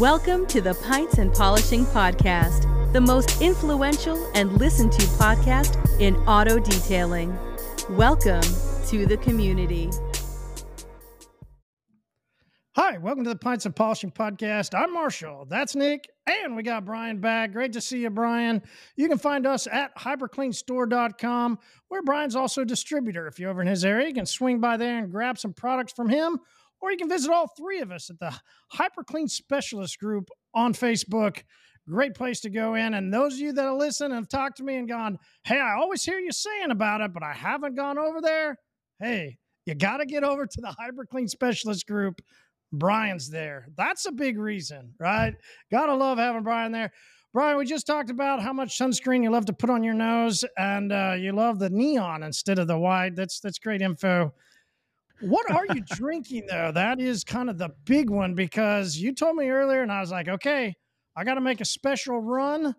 Welcome to the Pints and Polishing Podcast, the most influential and listened to podcast in auto detailing. Welcome to the community. Hi, welcome to the Pints and Polishing Podcast. I'm Marshall. That's Nick. And we got Brian back. Great to see you, Brian. You can find us at hypercleanstore.com, where Brian's also a distributor. If you're over in his area, you can swing by there and grab some products from him, or you can visit all three of us at the Hyperclean Specialist Group on Facebook. Great place to go in. And those of you that and have talked to me and gone, hey, I always hear you saying about it, but I haven't gone over there. Hey, you got to get over to the Hyperclean Specialist Group. Brian's there. That's a big reason, right? Gotta love having Brian there. Brian, we just talked about how much sunscreen you love to put on your nose, and uh, you love the neon instead of the white. That's that's great info. What are you drinking though? That is kind of the big one because you told me earlier, and I was like, okay, I got to make a special run.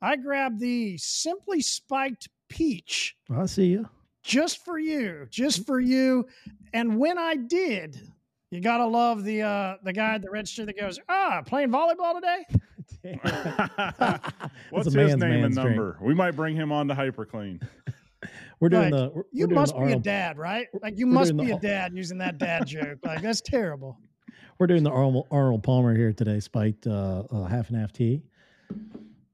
I grabbed the Simply Spiked Peach. I see you. Just for you, just for you. And when I did, you gotta love the uh the guy at the register that goes, ah, playing volleyball today. What's his name and drink. number? We might bring him on to Hyperclean. We're doing Like, the. We're, you we're must be a dad, right? Like you must be the- a dad using that dad joke. Like that's terrible. We're doing the Arnold, Arnold Palmer here today. Spiked uh, uh, half and half tea.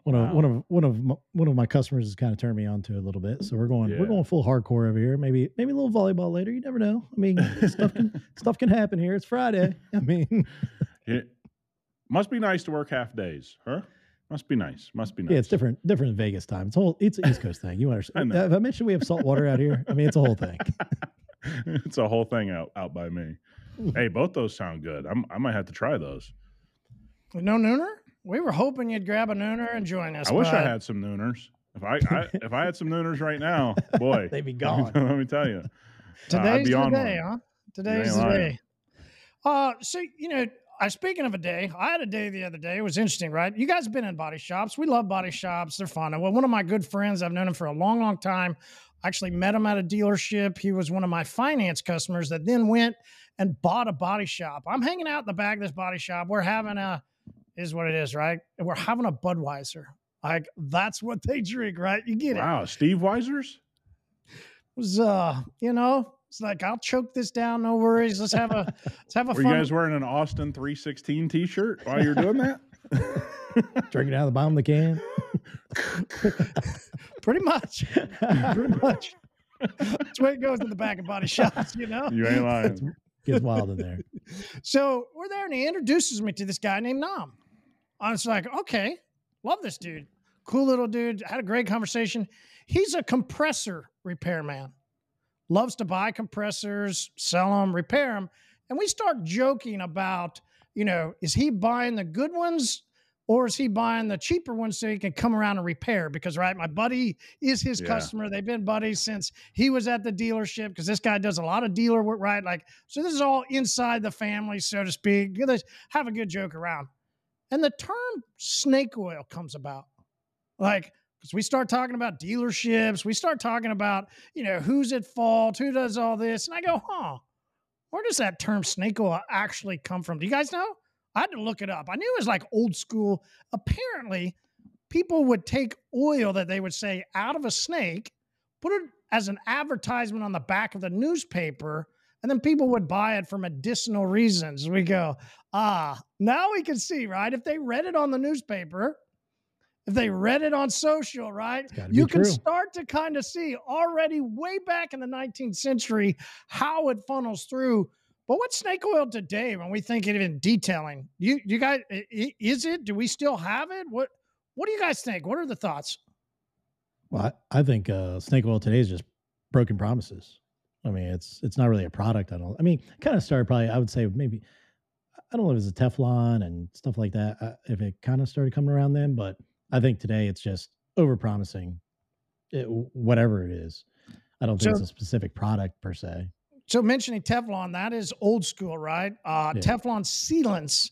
One of Wow. one of one of my, one of my customers has kind of turned me on to a little bit. So we're going Yeah. we're going full hardcore over here. Maybe maybe a little volleyball later. You never know. I mean, stuff can stuff can happen here. It's Friday. I mean, It must be nice to work half days, huh? Must be nice. Must be nice. yeah, it's different different Vegas time. It's a whole it's an East Coast thing. You understand? know. Have I mentioned we have salt water out here? I mean, it's a whole thing. it's a whole thing out out by me. hey, both those sound good. I'm, I might have to try those. No nooner? We were hoping you'd grab a nooner and join us. I wish I had some nooners. If I, I if I had some nooners right now, boy, They'd be let gone. me, let me tell you. Today's be the day, one. huh? Today's the day. Uh, so you know, I speaking of a day, I had a day the other day. It was interesting, right? You guys have been in body shops. We love body shops. They're fun. Well, one of my good friends, I've known him for a long, long time. I actually met him at a dealership. He was one of my finance customers that then went and bought a body shop. I'm hanging out in the back of this body shop. We're having a is what it is, right? We're having a Budweiser. Like that's what they drink, right? You get it. Wow, Steve Weiser's. was uh you know it's like i'll choke this down no worries let's have a let's have a Were you fun guys wearing an Austin 316 T-shirt while you're doing that? Drinking out of the bottom of the can. pretty much pretty much that's where it goes in the back of body shops you know You ain't lying. Gets wild in there. so we're there and he introduces me to this guy named nam i was like okay love this dude cool little dude had a great conversation he's a compressor repairman loves to buy compressors sell them repair them and we start joking about you know is he buying the good ones or is he buying the cheaper ones so he can come around and repair? Because right my buddy is his Yeah. customer. They've been buddies since he was at the dealership because this guy does a lot of dealer work right? Like so this is all inside the family so to speak. Let's have a good joke around. And the term snake oil comes about. Like because we start talking about dealerships we start talking about you know who's at fault who does all this and i go huh where does that term snake oil actually come from? Do you guys know? I had to look it up. I knew it was like old school. Apparently people would take oil that they would say out of a snake put it as an advertisement on the back of the newspaper and then people would buy it for medicinal reasons. We go ah now we can see right? If they read it on the newspaper if they read it on social, right? You can true. start to kind of see already way back in the 19th century how it funnels through. But what's snake oil today when we think it in detailing? You you guys is it? Do we still have it? What what do you guys think? What are the thoughts? Well, I, I think uh, snake oil today is just broken promises. I mean, it's it's not really a product. I don't. I mean, kind of started probably. I would say maybe. I don't know if it's a Teflon and stuff like that. Uh, if it kind of started coming around then, but I think today it's just over promising, it, whatever it is. I don't think So- it's a specific product per se. So mentioning Teflon, that is old school, right? Uh, Yeah. Teflon sealants,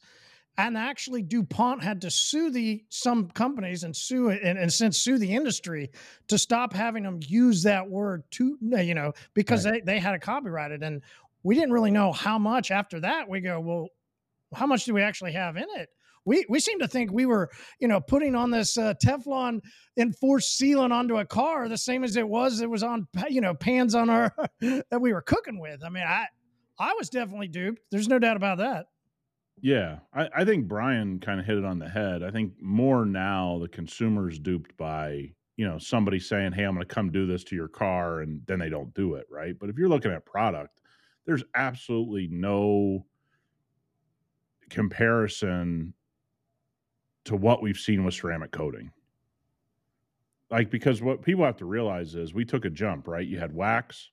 and actually DuPont had to sue the some companies and sue and, and since sue the industry to stop having them use that word to you know because they, they had it copyrighted and we didn't really know how much after that we go well how much do we actually have in it we we seem to think we were, you know, putting on this uh, Teflon enforced sealant onto a car the same as it was it was on you know pans on our that we were cooking with. I mean, I I was definitely duped. There's no doubt about that. Yeah, I, I think Brian kind of hit it on the head. I think more now the consumer's duped by you know somebody saying, "Hey, I'm going to come do this to your car," and then they don't do it, right? But if you're looking at product, there's absolutely no comparison to what we've seen with ceramic coating. Like, because what people have to realize is we took a jump, right? You had wax.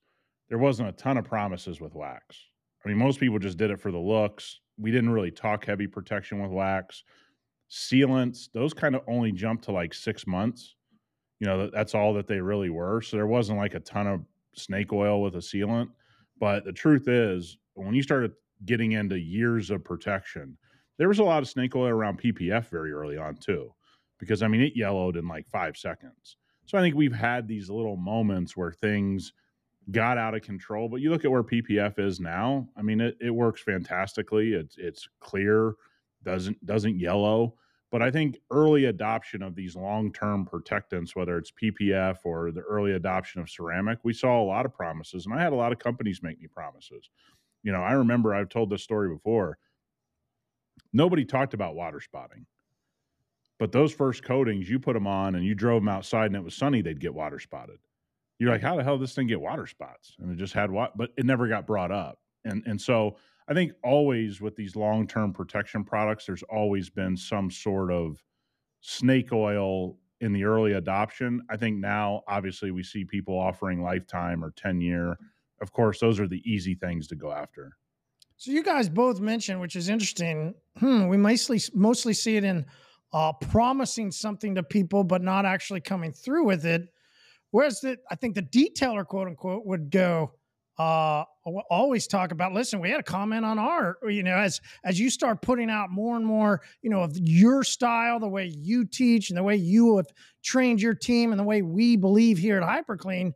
There wasn't a ton of promises with wax. I mean, most people just did it for the looks. We didn't really talk heavy protection with wax. Sealants, those kind of only jumped to like six months. You know, that's all that they really were. So there wasn't like a ton of snake oil with a sealant. But the truth is, when you started getting into years of protection, there was a lot of snake oil around PPF very early on too, because I mean it yellowed in like five seconds. So I think we've had these little moments where things got out of control. But you look at where PPF is now. I mean, it, it works fantastically. It's it's clear, doesn't doesn't yellow. But I think early adoption of these long term protectants, whether it's PPF or the early adoption of ceramic, we saw a lot of promises. And I had a lot of companies make me promises. You know, I remember I've told this story before. Nobody talked about water spotting. But those first coatings, you put them on and you drove them outside and it was sunny, they'd get water spotted. You're like, how the hell did this thing get water spots? And it just had what, but it never got brought up. And and so I think always with these long term protection products, there's always been some sort of snake oil in the early adoption. I think now, obviously, we see people offering lifetime or 10 year. Of course, those are the easy things to go after. So you guys both mentioned, which is interesting. Hmm, we mostly mostly see it in uh, promising something to people, but not actually coming through with it. Whereas the, I think the detailer, quote unquote, would go, uh, always talk about listen we had a comment on our you know as as you start putting out more and more you know of your style the way you teach and the way you have trained your team and the way we believe here at hyperclean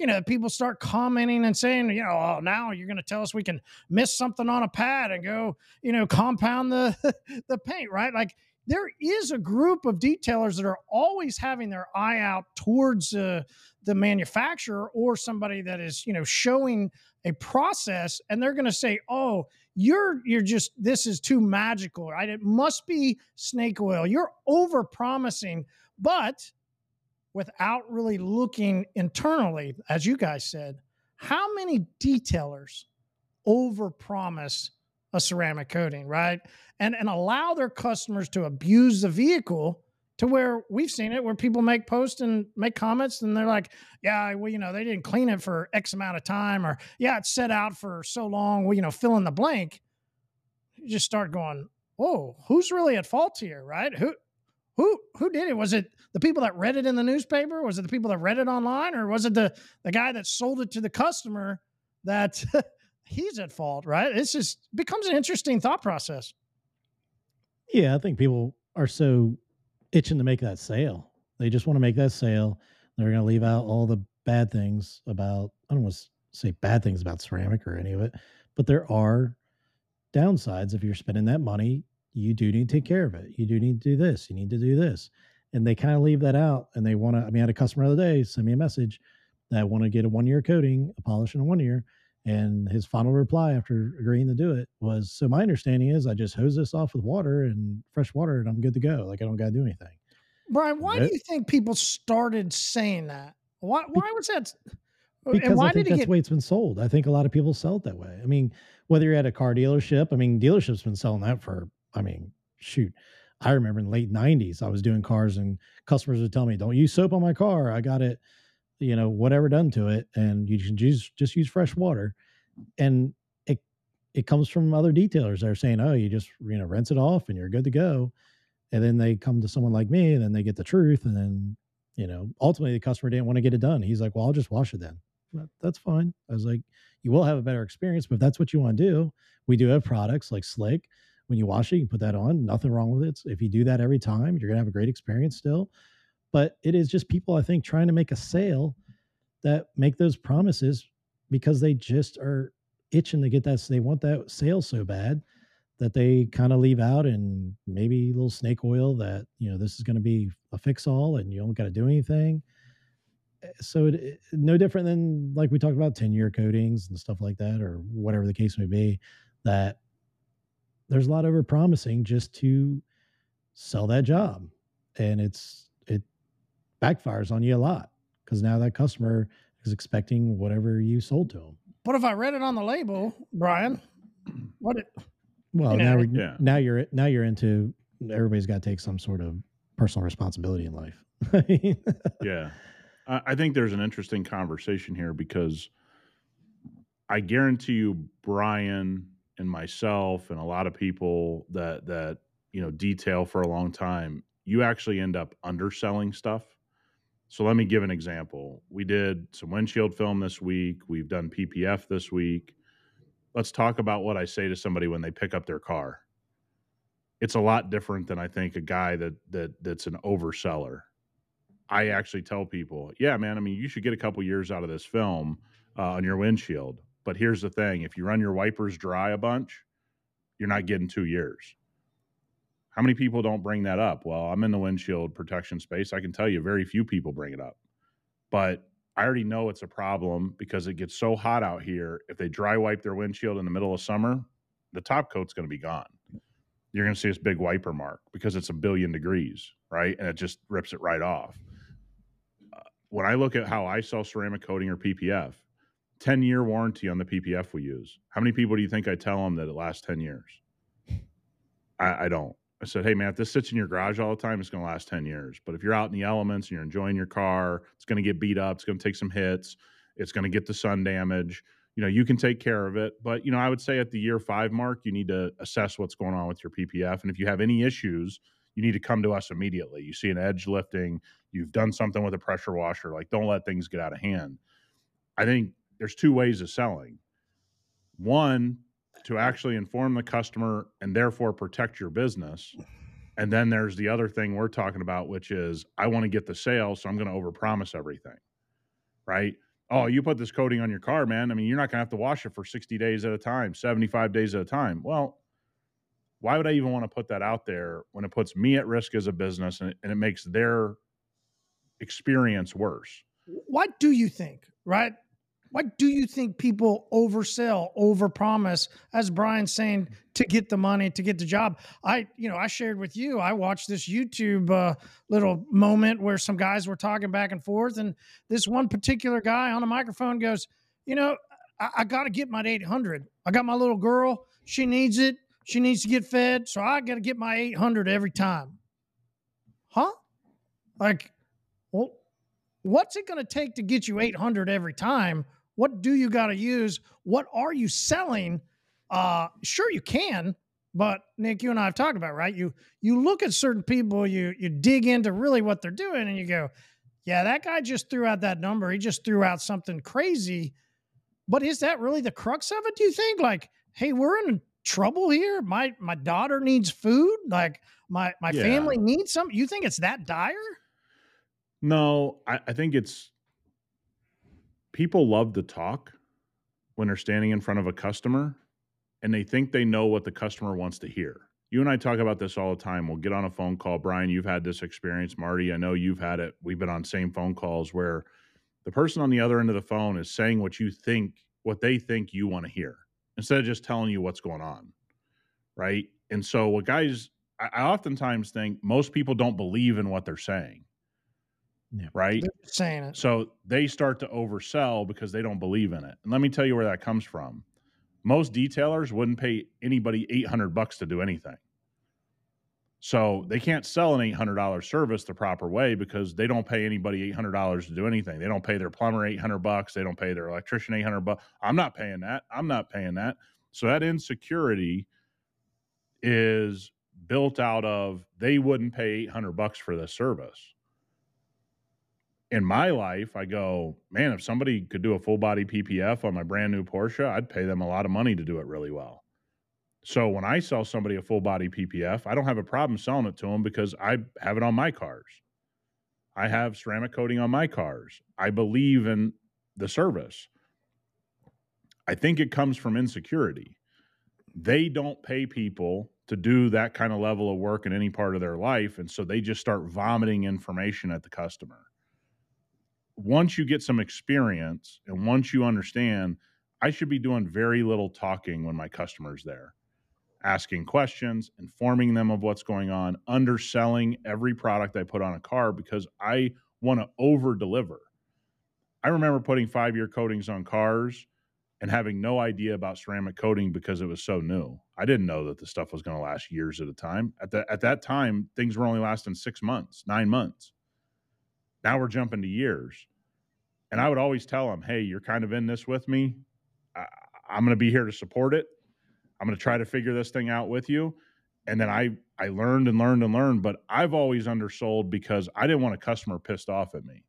you know people start commenting and saying you know oh now you're going to tell us we can miss something on a pad and go you know compound the the paint right? Like there is a group of detailers that are always having their eye out towards uh, the manufacturer or somebody that is you know showing a process and they're going to say oh you're you're just this is too magical right? It must be snake oil. You're over promising but without really looking internally as you guys said how many detailers over promise a ceramic coating right and and allow their customers to abuse the vehicle to where we've seen it where people make posts and make comments and they're like, yeah, well, you know, they didn't clean it for X amount of time or yeah, it's set out for so long, well, you know, fill in the blank. You just start going, oh, who's really at fault here, right? Who who who did it? Was it the people that read it in the newspaper? Was it the people that read it online? Or was it the the guy that sold it to the customer that he's at fault, right? It's just becomes an interesting thought process. Yeah, I think people are so itching to make that sale. They just want to make that sale. They're going to leave out all the bad things about, I don't want to say bad things about ceramic or any of it, but there are downsides. If you're spending that money, you do need to take care of it. You do need to do this. You need to do this. And they kind of leave that out and they want to. I mean, I had a customer the other day send me a message that I want to get a one year coating, a polish in a one year. And his final reply after agreeing to do it was, "So my understanding is I just hose this off with water and fresh water, and I'm good to go. Like I don't got to do anything." Brian, why do you think people started saying that? Why? Why was that? Uh, because I think that's get... the way it's been sold. I think a lot of people sell it that way. I mean, whether you're at a car dealership, I mean, dealerships been selling that for. I mean, shoot, I remember in the late '90s, I was doing cars, and customers would tell me, "Don't use soap on my car. I got it." you know whatever done to it and you can just just use fresh water and it it comes from other detailers that are saying oh you just you know rinse it off and you're good to go and then they come to someone like me and then they get the truth and then you know ultimately the customer didn't want to get it done he's like well i'll just wash it then that's fine i was like you will have a better experience but if that's what you want to do we do have products like slick when you wash it you can put that on nothing wrong with it. If you do that every time you're to have a great experience still. But it is just people i think trying to make a sale that make those promises because they just are itching to get that they want that sale so bad that they kind of leave out and maybe a little snake oil that you know this is going to be a fix all and you don't got to do anything. Eh, so it, it, no different than like we talked about 10 year coatings and stuff like that or whatever the case may be that there's a lot over promising just to sell that job. And it's it backfires on you a lot because now that customer is expecting whatever you sold to them But if I read it on the label, Brian, what it well You now we're, Yeah. now you're now you're into everybody's got to take some sort of personal responsibility in life. Yeah. I, I think there's an interesting conversation here because I guarantee you, Brian and myself and a lot of people that that you know detail for a long time, you actually end up underselling stuff. So let me give an example. We did some windshield film this week. We've done PPF this week. Let's talk about what I say to somebody when they pick up their car. It's a lot different than I think a guy that that that's an overseller. I actually tell people, yeah, man, I mean, you should get a couple years out of this film uh, on your windshield. But here's the thing if you run your wipers dry a bunch, you're not getting two years. How many people don't bring that up? Well, I'm in the windshield protection space. I can tell you very few people bring it up. But I already know it's a problem because it gets so hot out here. If they dry wipe their windshield in the middle of summer, the top coat's going to be gone. You're going to see this big wiper mark because it's a billion degrees, right? And it just rips it right off uh, when I look at how I sell ceramic coating or PPF, 10 year warranty on the PPF we use. How many people do you think I tell them that it lasts 10 years? I, I don't. I said, hey, man, if this sits in your garage all the time, it's going to last 10 years. But if you're out in the elements and you're enjoying your car, it's going to get beat up, it's going to take some hits, it's going to get the sun damage. You know, you can take care of it. But, you know, I would say at the year five mark, you need to assess what's going on with your PPF. And if you have any issues, you need to come to us immediately. You see an edge lifting, you've done something with a pressure washer, like don't let things get out of hand. I think there's two ways of selling. One, to actually inform the customer and therefore protect your business. And then there's the other thing we're talking about, which is I want to get the sale, so I'm going to overpromise everything. Right? Oh, you put this coating on your car, man. I mean, you're not going to have to wash it for 60 days at a time, 75 days at a time. Well, why would I even want to put that out there when it puts me at risk as a business and it, and it makes their experience worse? what do you think, right? What do you think people oversell, overpromise, as Brian's saying, to get the money, to get the job? I, you know, I shared with you, I watched this YouTube uh, little moment where some guys were talking back and forth, and this one particular guy on a microphone goes, you know, I, I got to get my 800. I got my little girl. She needs it. She needs to get fed. So I got to get my 800 every time. Huh? Like, well, what's it going to take to get you 800 every time? What do you got to use? What are you selling? Uh, sure you can, but Nick, you and I have talked about, right? You you look at certain people, you you dig into really what they're doing, and you go, yeah, that guy just threw out that number. He just threw out something crazy. But is that really the crux of it? Do you think? Like, hey, we're in trouble here. My my daughter needs food. Like my my Yeah. family needs something. You think it's that dire? No, I, I think it's people love to talk when they're standing in front of a customer and they think they know what the customer wants to hear. You and I talk about this all the time. We'll get on a phone call. Brian, you've had this experience. Marty, I know you've had it. We've been on same phone calls where the person on the other end of the phone is saying what you think, what they think you want to hear instead of just telling you what's going on. Right. And so, what guys, I, oftentimes think most people don't believe in what they're saying. Yeah. Right. They're saying it. So they start to oversell because they don't believe in it. And let me tell you where that comes from. Most detailers wouldn't pay anybody 800 bucks to do anything. So they can't sell an $800 service the proper way because they don't pay anybody $800 to do anything. They don't pay their plumber 800 bucks, they don't pay their electrician 800 bucks. I'm not paying that. I'm not paying that. So that insecurity is built out of they wouldn't pay 800 bucks for this service in my life, I go, man, if somebody could do a full body PPF on my brand new Porsche, I'd pay them a lot of money to do it really well. So when I sell somebody a full body PPF, I don't have a problem selling it to them because I have it on my cars. I have ceramic coating on my cars. I believe in the service. I think it comes from insecurity. they don't pay people to do that kind of level of work in any part of their life. And so they just start vomiting information at the customer. Once you get some experience and once you understand, I should be doing very little talking when my customer's there, asking questions, informing them of what's going on, underselling every product I put on a car because I want to over deliver. I remember putting five year coatings on cars and having no idea about ceramic coating because it was so new. I didn't know that the stuff was going to last years at a time. At that at that time, things were only lasting six months, nine months. Now we're jumping to years. And I would always tell them, hey, you're kind of in this with me. I, I'm going to be here to support it. I'm going to try to figure this thing out with you. And then I I learned and learned and learned, but I've always undersold because I didn't want a customer pissed off at me.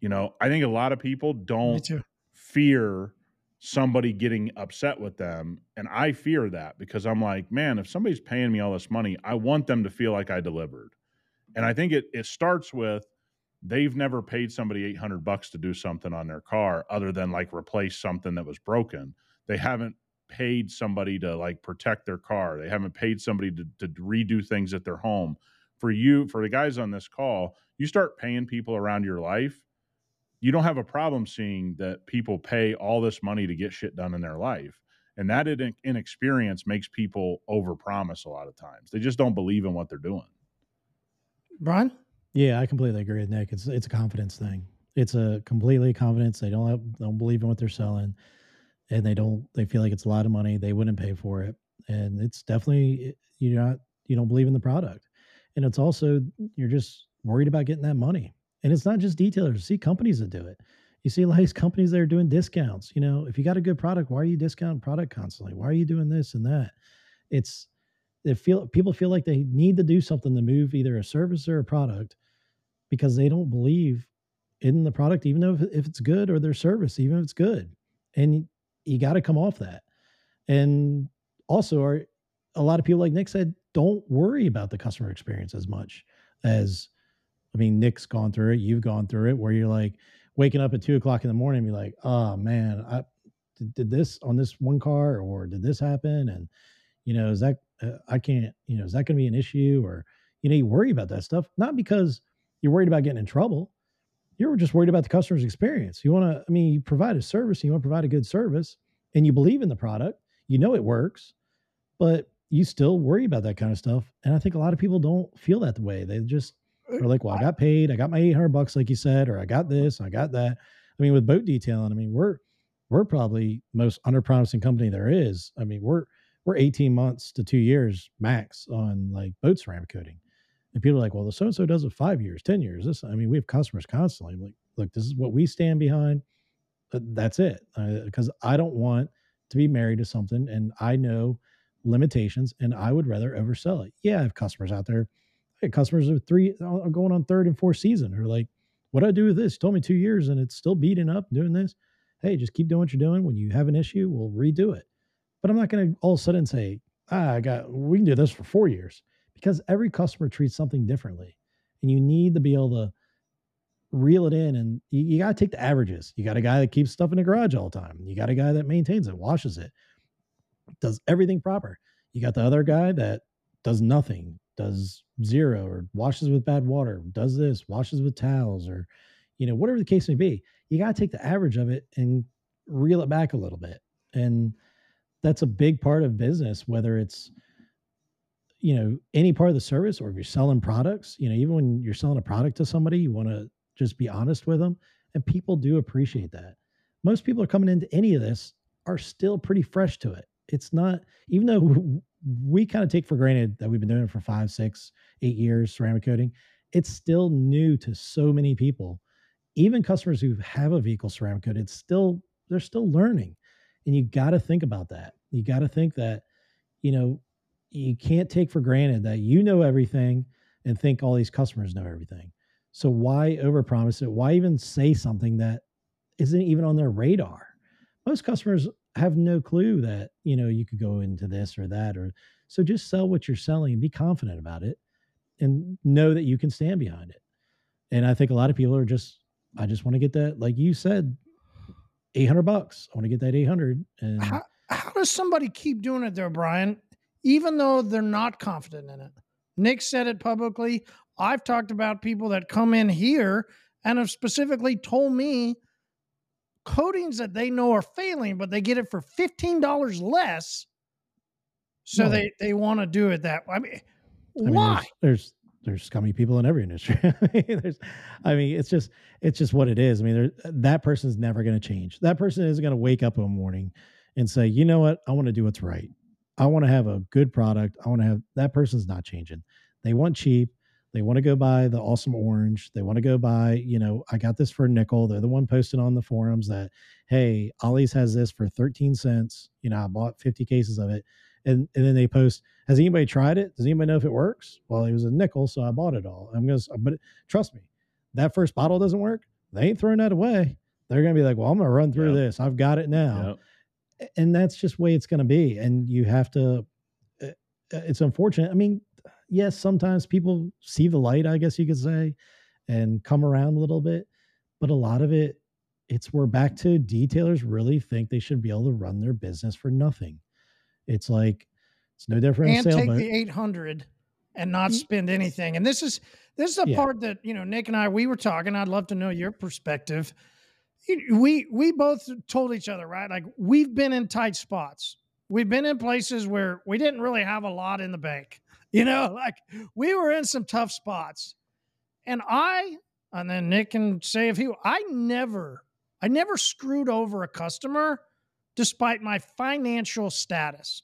You know, I think a lot of people don't fear somebody getting upset with them. And I fear that because I'm like, man, if somebody's paying me all this money, I want them to feel like I delivered. And I think it it starts with they've never paid somebody 800 bucks to do something on their car other than like replace something that was broken. They haven't paid somebody to like protect their car. They haven't paid somebody to, to redo things at their home. For you, for the guys on this call, you start paying people around your life you don't have a problem seeing that people pay all this money to get shit done in their life. And that inexperience makes people overpromise a lot of times. They just don't believe in what they're doing. Brian? Yeah, I completely agree with Nick. It's it's a confidence thing. It's a completely confidence. They don't have, don't believe in what they're selling, and they don't. They feel like it's a lot of money. They wouldn't pay for it, and it's definitely eh, you're not you don't believe in the product, and it's also you're just worried about getting that money. And it's not just detailers. You see companies that do it. You see a lot of these companies that are doing discounts. You know, if you got a good product, why are you discounting product constantly? Why are you doing this and that? It's they feel people feel like they need to do something to move either a service or a product because they don't believe in the product, even though if it's good or their service, even if it's good. And you, got to come off that. And also, are a lot of people, like Nick said, don't worry about the customer experience as much as I mean, Nick's gone through it. You've gone through it where you're like waking up at two o'clock in the morning and be like, oh man, I did, did this on this one car or did this happen? And, you know, is that, uh, I can't, you know, is that going to be an issue? Or, you know, you worry about that stuff, not because you're worried about getting in trouble. You're just worried about the customer's experience. You want to, I mean, you provide a service, you want to provide a good service and you believe in the product, you know it works, but you still worry about that kind of stuff. And I think a lot of people don't feel that way. They just, are like, well, I got paid, I got my 800 bucks, like you said, or I got this, I got that. I mean, with boat detailing, I mean, we're, we're probably most under promising company there is. I mean, we're, we're 18 months to two years max on like boat ceramic coating. And people are like, well, the so and so does it five years, 10 years. This, I mean, we have customers constantly I'm like, look, this is what we stand behind. Uh, that's it. Because uh, I don't want to be married to something and I know limitations and I would rather oversell it. Yeah, I have customers out there customers are three are going on third and fourth season are like, what do I do with this? You told me two years and it's still beating up doing this. Hey, just keep doing what you're doing. When you have an issue, we'll redo it. But I'm not going to all of a sudden say, ah, I got, we can do this for four years because every customer treats something differently. And you need to be able to reel it in and you, you got to take the averages. You got a guy that keeps stuff in the garage all the time. You got a guy that maintains it, washes it, does everything proper. You got the other guy that does nothing, does zero or washes with bad water, does this, washes with towels, or you know, whatever the case may be. You got to take the average of it and reel it back a little bit. And that's a big part of business, whether it's you know any part of the service or if you're selling products you know even when you're selling a product to somebody you want to just be honest with them and people do appreciate that most people are coming into any of this are still pretty fresh to it it's not even though we kind of take for granted that we've been doing it for five, six, eight years, ceramic coating. It's still new to so many people. Even customers who have a vehicle ceramic coat, it's still they're still learning. And you got to think about that. You got to think that, you know, you can't take for granted that you know everything and think all these customers know everything. So why overpromise it? Why even say something that isn't even on their radar? Most customers have no clue that you know you could go into this or that or so just sell what you're selling and be confident about it and know that you can stand behind it and i think a lot of people are just i just want to get that like you said 800 bucks i want to get that 800 and how, how does somebody keep doing it there, Brian, even though they're not confident in it? Nick said it publicly. I've talked about people that come in here and have specifically told me coatings that they know are failing, but they get it for $15 less. So No. they, they want to do it that way. I mean, I mean, why? There's, there's there's scummy people in every industry. I mean, there's, I mean, it's just it's just what it is. I mean, there, that person's never going to change. That person isn't going to wake up one morning and say, you know what, I want to do what's right. I want to have a good product. I want to have that person's not changing. They want cheap. They want to go buy the awesome orange. They want to go buy, you know, I got this for a nickel. They're the one posting on the forums that, hey, Ollie's has this for 13 cents. You know, I bought 50 cases of it. And and then they post, has anybody tried it? Does anybody know if it works? Well, it was a nickel, so I bought it all. I'm gonna but trust me, that first bottle doesn't work. They ain't throwing that away. They're gonna be like, Well, I'm gonna run through Yep. this. I've got it now Yep. and that's just the way it's going to be and you have to uh, uh, it's unfortunate i mean yes sometimes people see the light i guess you could say and come around a little bit but a lot of it it's we're back to detailers really think they should be able to run their business for nothing it's like it's no different and take the 800 and not Mm. spend anything. And this is this is the Yeah. part that you know Nick and I we were talking. I'd love to know your perspective. We we both told each other right, like we've been in tight spots. We've been in places where we didn't really have a lot in the bank. You know, like we were in some tough spots. And I, and then Nick can say if he, I never, I never screwed over a customer despite my financial status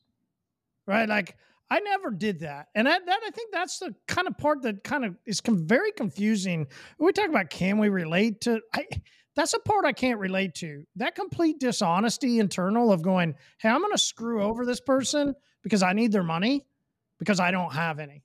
right? Like I never did that, and that, that I think that's the kind of part that kind of is com- very confusing. We talk about can we relate to, I that's a part I can't relate to. That complete dishonesty internal of going, hey, I'm going to screw over this person because I need their money because I don't have any.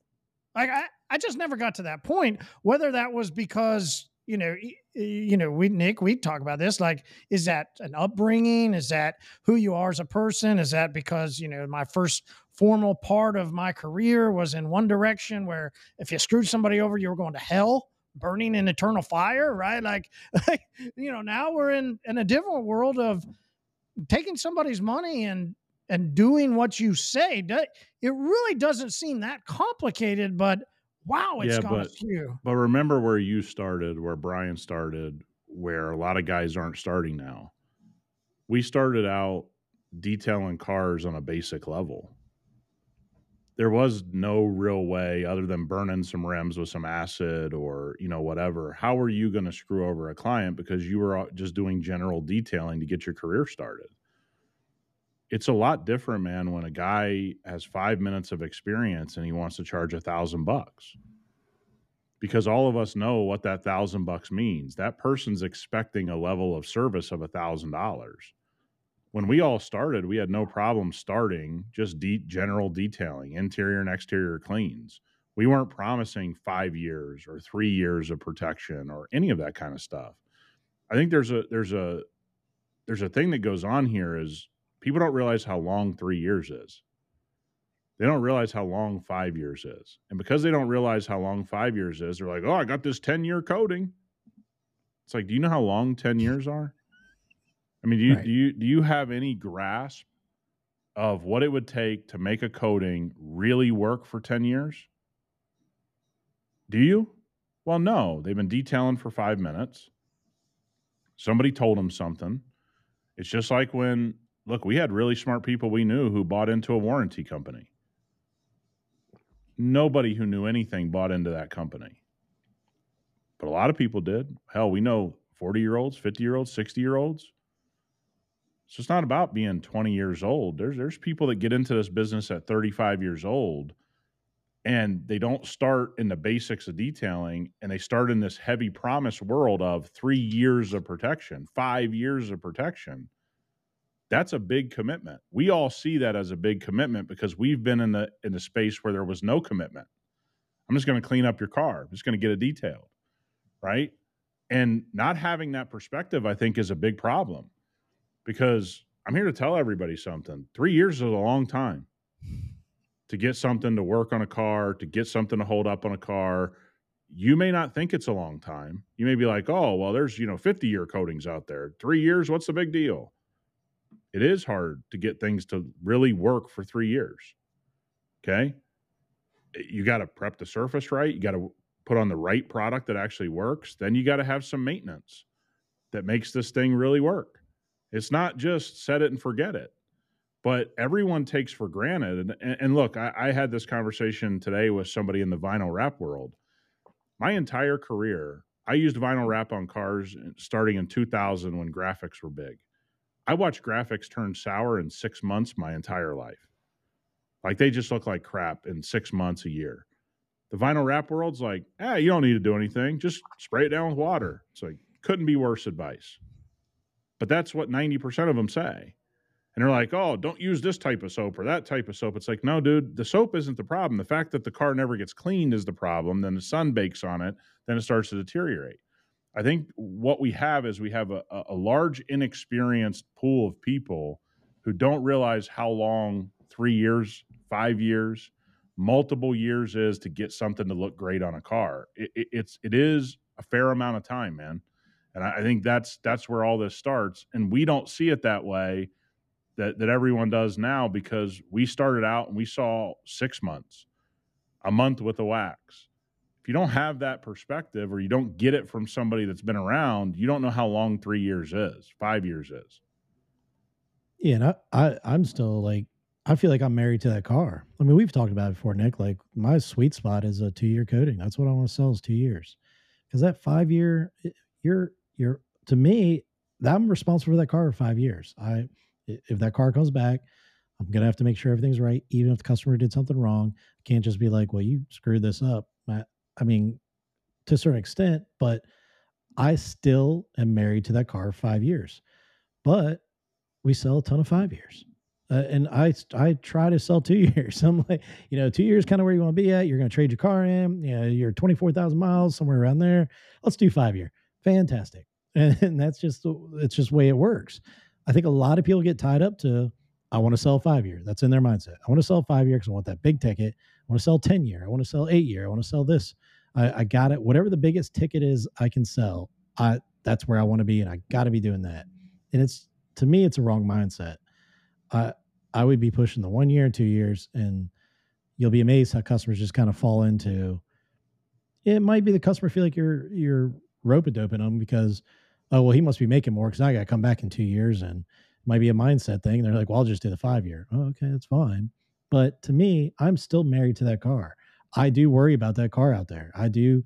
Like I, I just never got to that point. Whether that was because you know, you know, we Nick, we talk about this. Like, is that an upbringing? Is that who you are as a person? Is that because you know my first formal part of my career was in one direction, where if you screwed somebody over, you were going to hell, burning in eternal fire, right? Like, like you know, now we're in in a different world of taking somebody's money and and doing what you say. It really doesn't seem that complicated, but wow, it's Yeah, gone but- askew. But remember where you started, where Brian started, where a lot of guys aren't starting now. We started out detailing cars on a basic level. There was no real way other than burning some rims with some acid or, you know, whatever. How were you going to screw over a client because you were uh, just doing general detailing to get your career started? It's a lot different, man, when a guy has 5 minutes of experience and he wants to charge a 1000 bucks because all of us know what that thousand bucks means. That person's expecting a level of service of a thousand dollars. When we all started, we had no problem starting just de- general detailing, interior and exterior cleans. We weren't promising five years or three years of protection or any of that kind of stuff. I think there's a there's a there's a thing that goes on here is people don't realize how long three years is they don't realize how long five years is. And because they don't realize how long five years is, they're like, oh, I got this 10 year coating. It's like, do you know how long 10 years are? I mean, do you, Right. do you, do you have any grasp of what it would take to make a coating really work for 10 years? Do you? Well, no. They've been detailing for five minutes. Somebody told them something. It's just like when, look, we had really smart people we knew who bought into a warranty company nobody who knew anything bought into that company. But a lot of people did. Hell, we know 40 year olds, 50 year olds, 60 year olds. So it's not about being 20 years old. There's there's people that get into this business at 35 years old and they don't start in the basics of detailing and they start in this heavy promise world of 3 years of protection, 5 years of protection that's a big commitment. We all see that as a big commitment because we've been in the in the space where there was no commitment. I'm just going to clean up your car. I'm just going to get it detailed, right? And not having that perspective, I think, is a big problem because I'm here to tell everybody something. Three years is a long time to get something to work on a car, to get something to hold up on a car. You may not think it's a long time. You may be like, oh, well, there's, you know, 50 year coatings out there. Three years, what's the big deal? It is hard to get things to really work for three years. Okay. Eh, you got to prep the surface right. You got to put on the right product that actually works. Then you got to have some maintenance that makes this thing really work. It's not just set it and forget it, but everyone takes for granted. And, and look, I, I had this conversation today with somebody in the vinyl wrap world. My entire career, I used vinyl wrap on cars eh, starting in 2000 when graphics were big. I watched graphics turn sour in six months my entire life. Like they just look like crap in six months a year. The vinyl wrap world's like, ah, you don't need to do anything. Just spray it down with water. It's like, couldn't be worse advice. But that's what 90% of them say. And they're like, oh, don't use this type of soap or that type of soap. It's like, no, dude, the soap isn't the problem. The fact that the car never gets cleaned is the problem. Then the sun bakes on it, then it starts to deteriorate. I think what we have is we have a, a large, inexperienced pool of people who don't realize how long three years, five years, multiple years is to get something to look great on a car. It, it, it's it is a fair amount of time, man, and I, I think that's that's where all this starts. And we don't see it that way that that everyone does now because we started out and we saw six months, a month with the wax you don't have that perspective or you don't get it from somebody that's been around, you don't know how long three years is, five years is. Yeah, and I, I I'm still like I feel like I'm married to that car. I mean, we've talked about it before, Nick. Like my sweet spot is a two year coating. That's what I want to sell is two years. Because that five year, you're you're to me, I'm responsible for that car for five years. I if that car comes back, I'm gonna have to make sure everything's right, even if the customer did something wrong. I can't just be like, well, you screwed this up. I mean, to a certain extent, but I still am married to that car five years. But we sell a ton of five years. Uh, and I I try to sell two years. I'm like, you know, two years kind of where you want to be at. You're going to trade your car in. You know, you're 24,000 miles somewhere around there. Let's do five year. Fantastic. And, and that's just it's just the way it works. I think a lot of people get tied up to I want to sell five year. That's in their mindset. I want to sell five year because I want that big ticket. Want to sell 10 year. I want to sell eight year. I want to sell this. I, I got it. Whatever the biggest ticket is I can sell, I that's where I want to be, and I got to be doing that. And it's to me, it's a wrong mindset. I I would be pushing the one year two years, and you'll be amazed how customers just kind of fall into. It might be the customer feel like you're you're rope a doping them because, oh well, he must be making more because I got to come back in two years, and it might be a mindset thing. They're like, well, I'll just do the five year. Oh, okay, that's fine. But to me, I'm still married to that car. I do worry about that car out there. I do,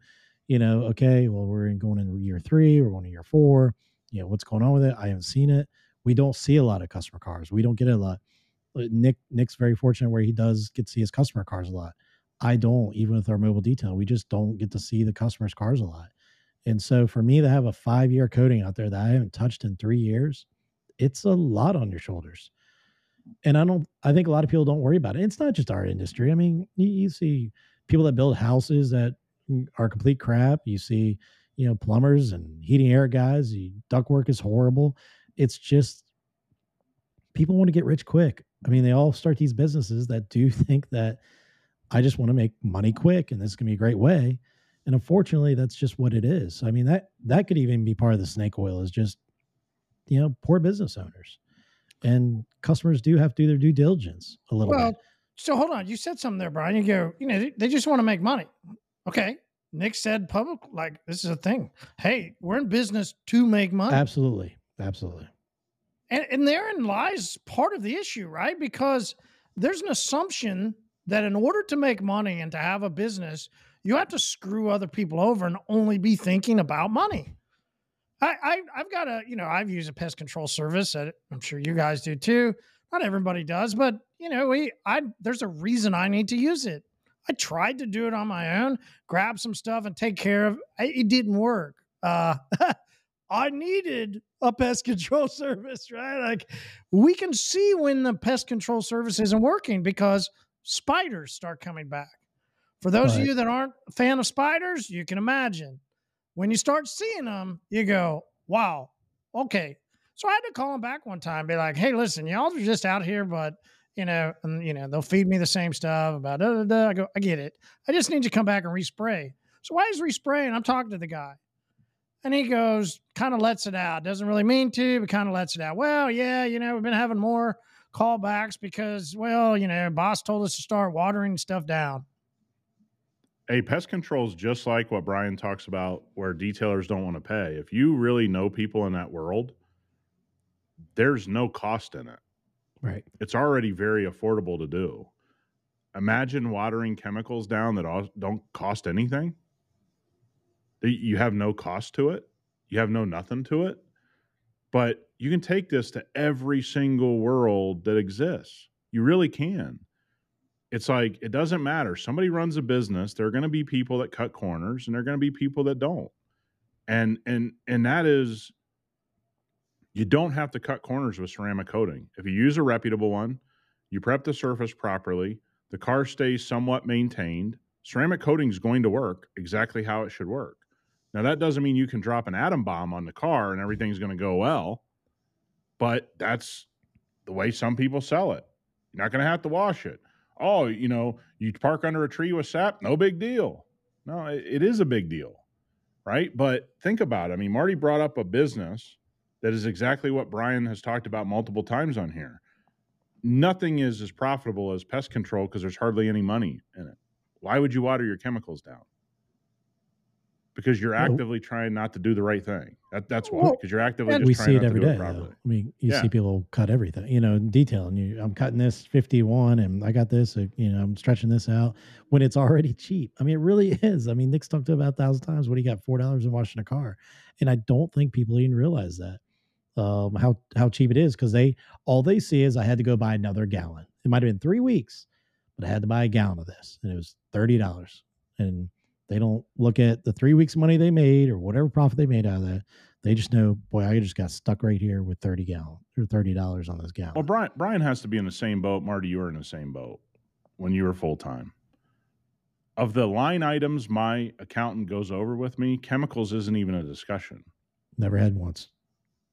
you know, okay, well, we're going in year three, we're going to year four. You know, what's going on with it? I haven't seen it. We don't see a lot of customer cars. We don't get a lot. Uh, Nick Nick's very fortunate where he does get to see his customer cars a lot. I don't, even with our mobile detail, we just don't get to see the customers' cars a lot. And so for me to have a five year coating out there that I haven't touched in three years, it's a lot on your shoulders. And I don't, I think a lot of people don't worry about it. It's not just our industry. I mean, you, you see people that build houses that are complete crap. You see, you know, plumbers and heating air guys. You, duct work is horrible. It's just people want to get rich quick. I mean, they all start these businesses that do think that I just want to make money quick and this can be a great way. And unfortunately, that's just what it is. I mean, that that could even be part of the snake oil is just, you know, poor business owners. And customers do have to do their due diligence a little well, bit. So hold on, you said something there, Brian. You go, you know, they just want to make money. Okay. Nick said public, like this is a thing. Hey, we're in business to make money. Absolutely. Absolutely. And, and therein lies part of the issue, right? Because there's an assumption that in order to make money and to have a business, you have to screw other people over and only be thinking about money. I, I have got a you know I've used a pest control service. That I'm sure you guys do too. Not everybody does, but you know, we I there's a reason I need to use it. I tried to do it on my own, grab some stuff and take care of. It didn't work. Uh, I needed a pest control service, right? Like we can see when the pest control service isn't working because spiders start coming back. For those right. of you that aren't a fan of spiders, you can imagine when you start seeing them, you go, "Wow, okay, so I had to call them back one time, be like, "Hey, listen, y'all are just out here, but you know, and you know, they'll feed me the same stuff about da, da, da. I go, I get it. I just need you to come back and respray. So why is respraying? I'm talking to the guy. And he goes, kind of lets it out. Doesn't really mean to, but kind of lets it out. Well, yeah, you know, we've been having more callbacks because, well, you know, boss told us to start watering stuff down. Hey, pest control is just like what Brian talks about, where detailers don't want to pay. If you really know people in that world, there's no cost in it. Right. It's already very affordable to do. Imagine watering chemicals down that don't cost anything. You have no cost to it. You have no nothing to it. But you can take this to every single world that exists. You really can it's like it doesn't matter. Somebody runs a business. There are going to be people that cut corners, and there are going to be people that don't. And and and that is, you don't have to cut corners with ceramic coating. If you use a reputable one, you prep the surface properly, the car stays somewhat maintained. Ceramic coating is going to work exactly how it should work. Now that doesn't mean you can drop an atom bomb on the car and everything's going to go well, but that's the way some people sell it. You're not going to have to wash it oh, you know, you park under a tree with sap, no big deal. No, it, it is a big deal, right? But think about it. I mean, Marty brought up a business that is exactly what Brian has talked about multiple times on here. Nothing is as profitable as pest control because there's hardly any money in it. Why would you water your chemicals down? Because you're actively trying not to do the right thing. That, that's why. Because you're actively we see it every day. It I mean, you yeah. see people cut everything, you know, in detail, and you, I'm cutting this 51, and I got this, uh, you know, I'm stretching this out when it's already cheap. I mean, it really is. I mean, Nick's talked about a thousand times what he got four dollars in washing a car, and I don't think people even realize that um, how how cheap it is because they all they see is I had to go buy another gallon. It might have been three weeks, but I had to buy a gallon of this, and it was thirty dollars, and they don't look at the three weeks money they made or whatever profit they made out of that. They just know, boy, I just got stuck right here with 30 gallon or $30 on this gallon. Well, Brian, Brian has to be in the same boat. Marty, you were in the same boat when you were full time. Of the line items my accountant goes over with me, chemicals isn't even a discussion. Never had once.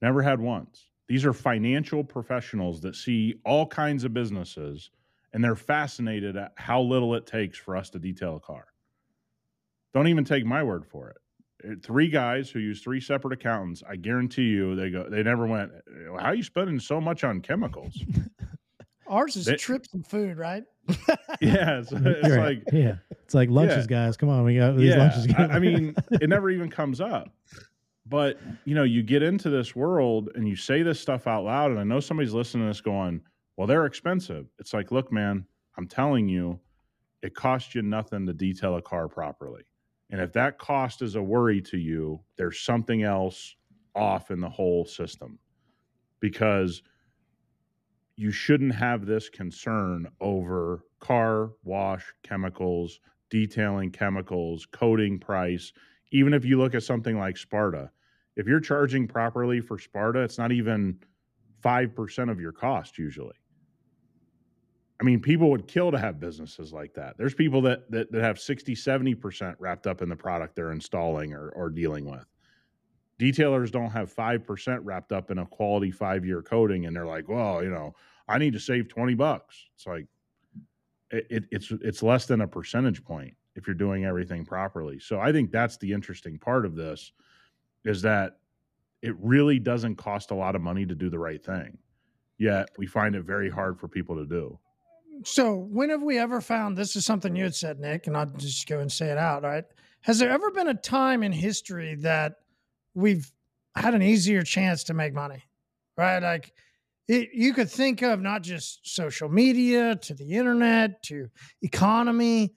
Never had once. These are financial professionals that see all kinds of businesses and they're fascinated at how little it takes for us to detail a car. Don't even take my word for it. Three guys who use three separate accountants. I guarantee you, they go. They never went. How are you spending so much on chemicals? Ours is they, trips and food, right? yeah, it's, it's like yeah, it's like lunches, yeah. guys. Come on, we got these yeah, lunches. I, I mean, it never even comes up. But you know, you get into this world and you say this stuff out loud, and I know somebody's listening to this going, "Well, they're expensive." It's like, look, man, I'm telling you, it costs you nothing to detail a car properly. And if that cost is a worry to you, there's something else off in the whole system because you shouldn't have this concern over car wash chemicals, detailing chemicals, coating price. Even if you look at something like Sparta, if you're charging properly for Sparta, it's not even 5% of your cost usually. I mean, people would kill to have businesses like that. There's people that that, that have 60, 70% wrapped up in the product they're installing or, or dealing with. Detailers don't have 5% wrapped up in a quality five year coating, and they're like, well, you know, I need to save 20 bucks. It's like, it, it, it's it's less than a percentage point if you're doing everything properly. So I think that's the interesting part of this is that it really doesn't cost a lot of money to do the right thing. Yet we find it very hard for people to do so when have we ever found this is something you had said, Nick, and I'll just go and say it out, right? Has there ever been a time in history that we've had an easier chance to make money? Right? Like it, you could think of not just social media to the internet to economy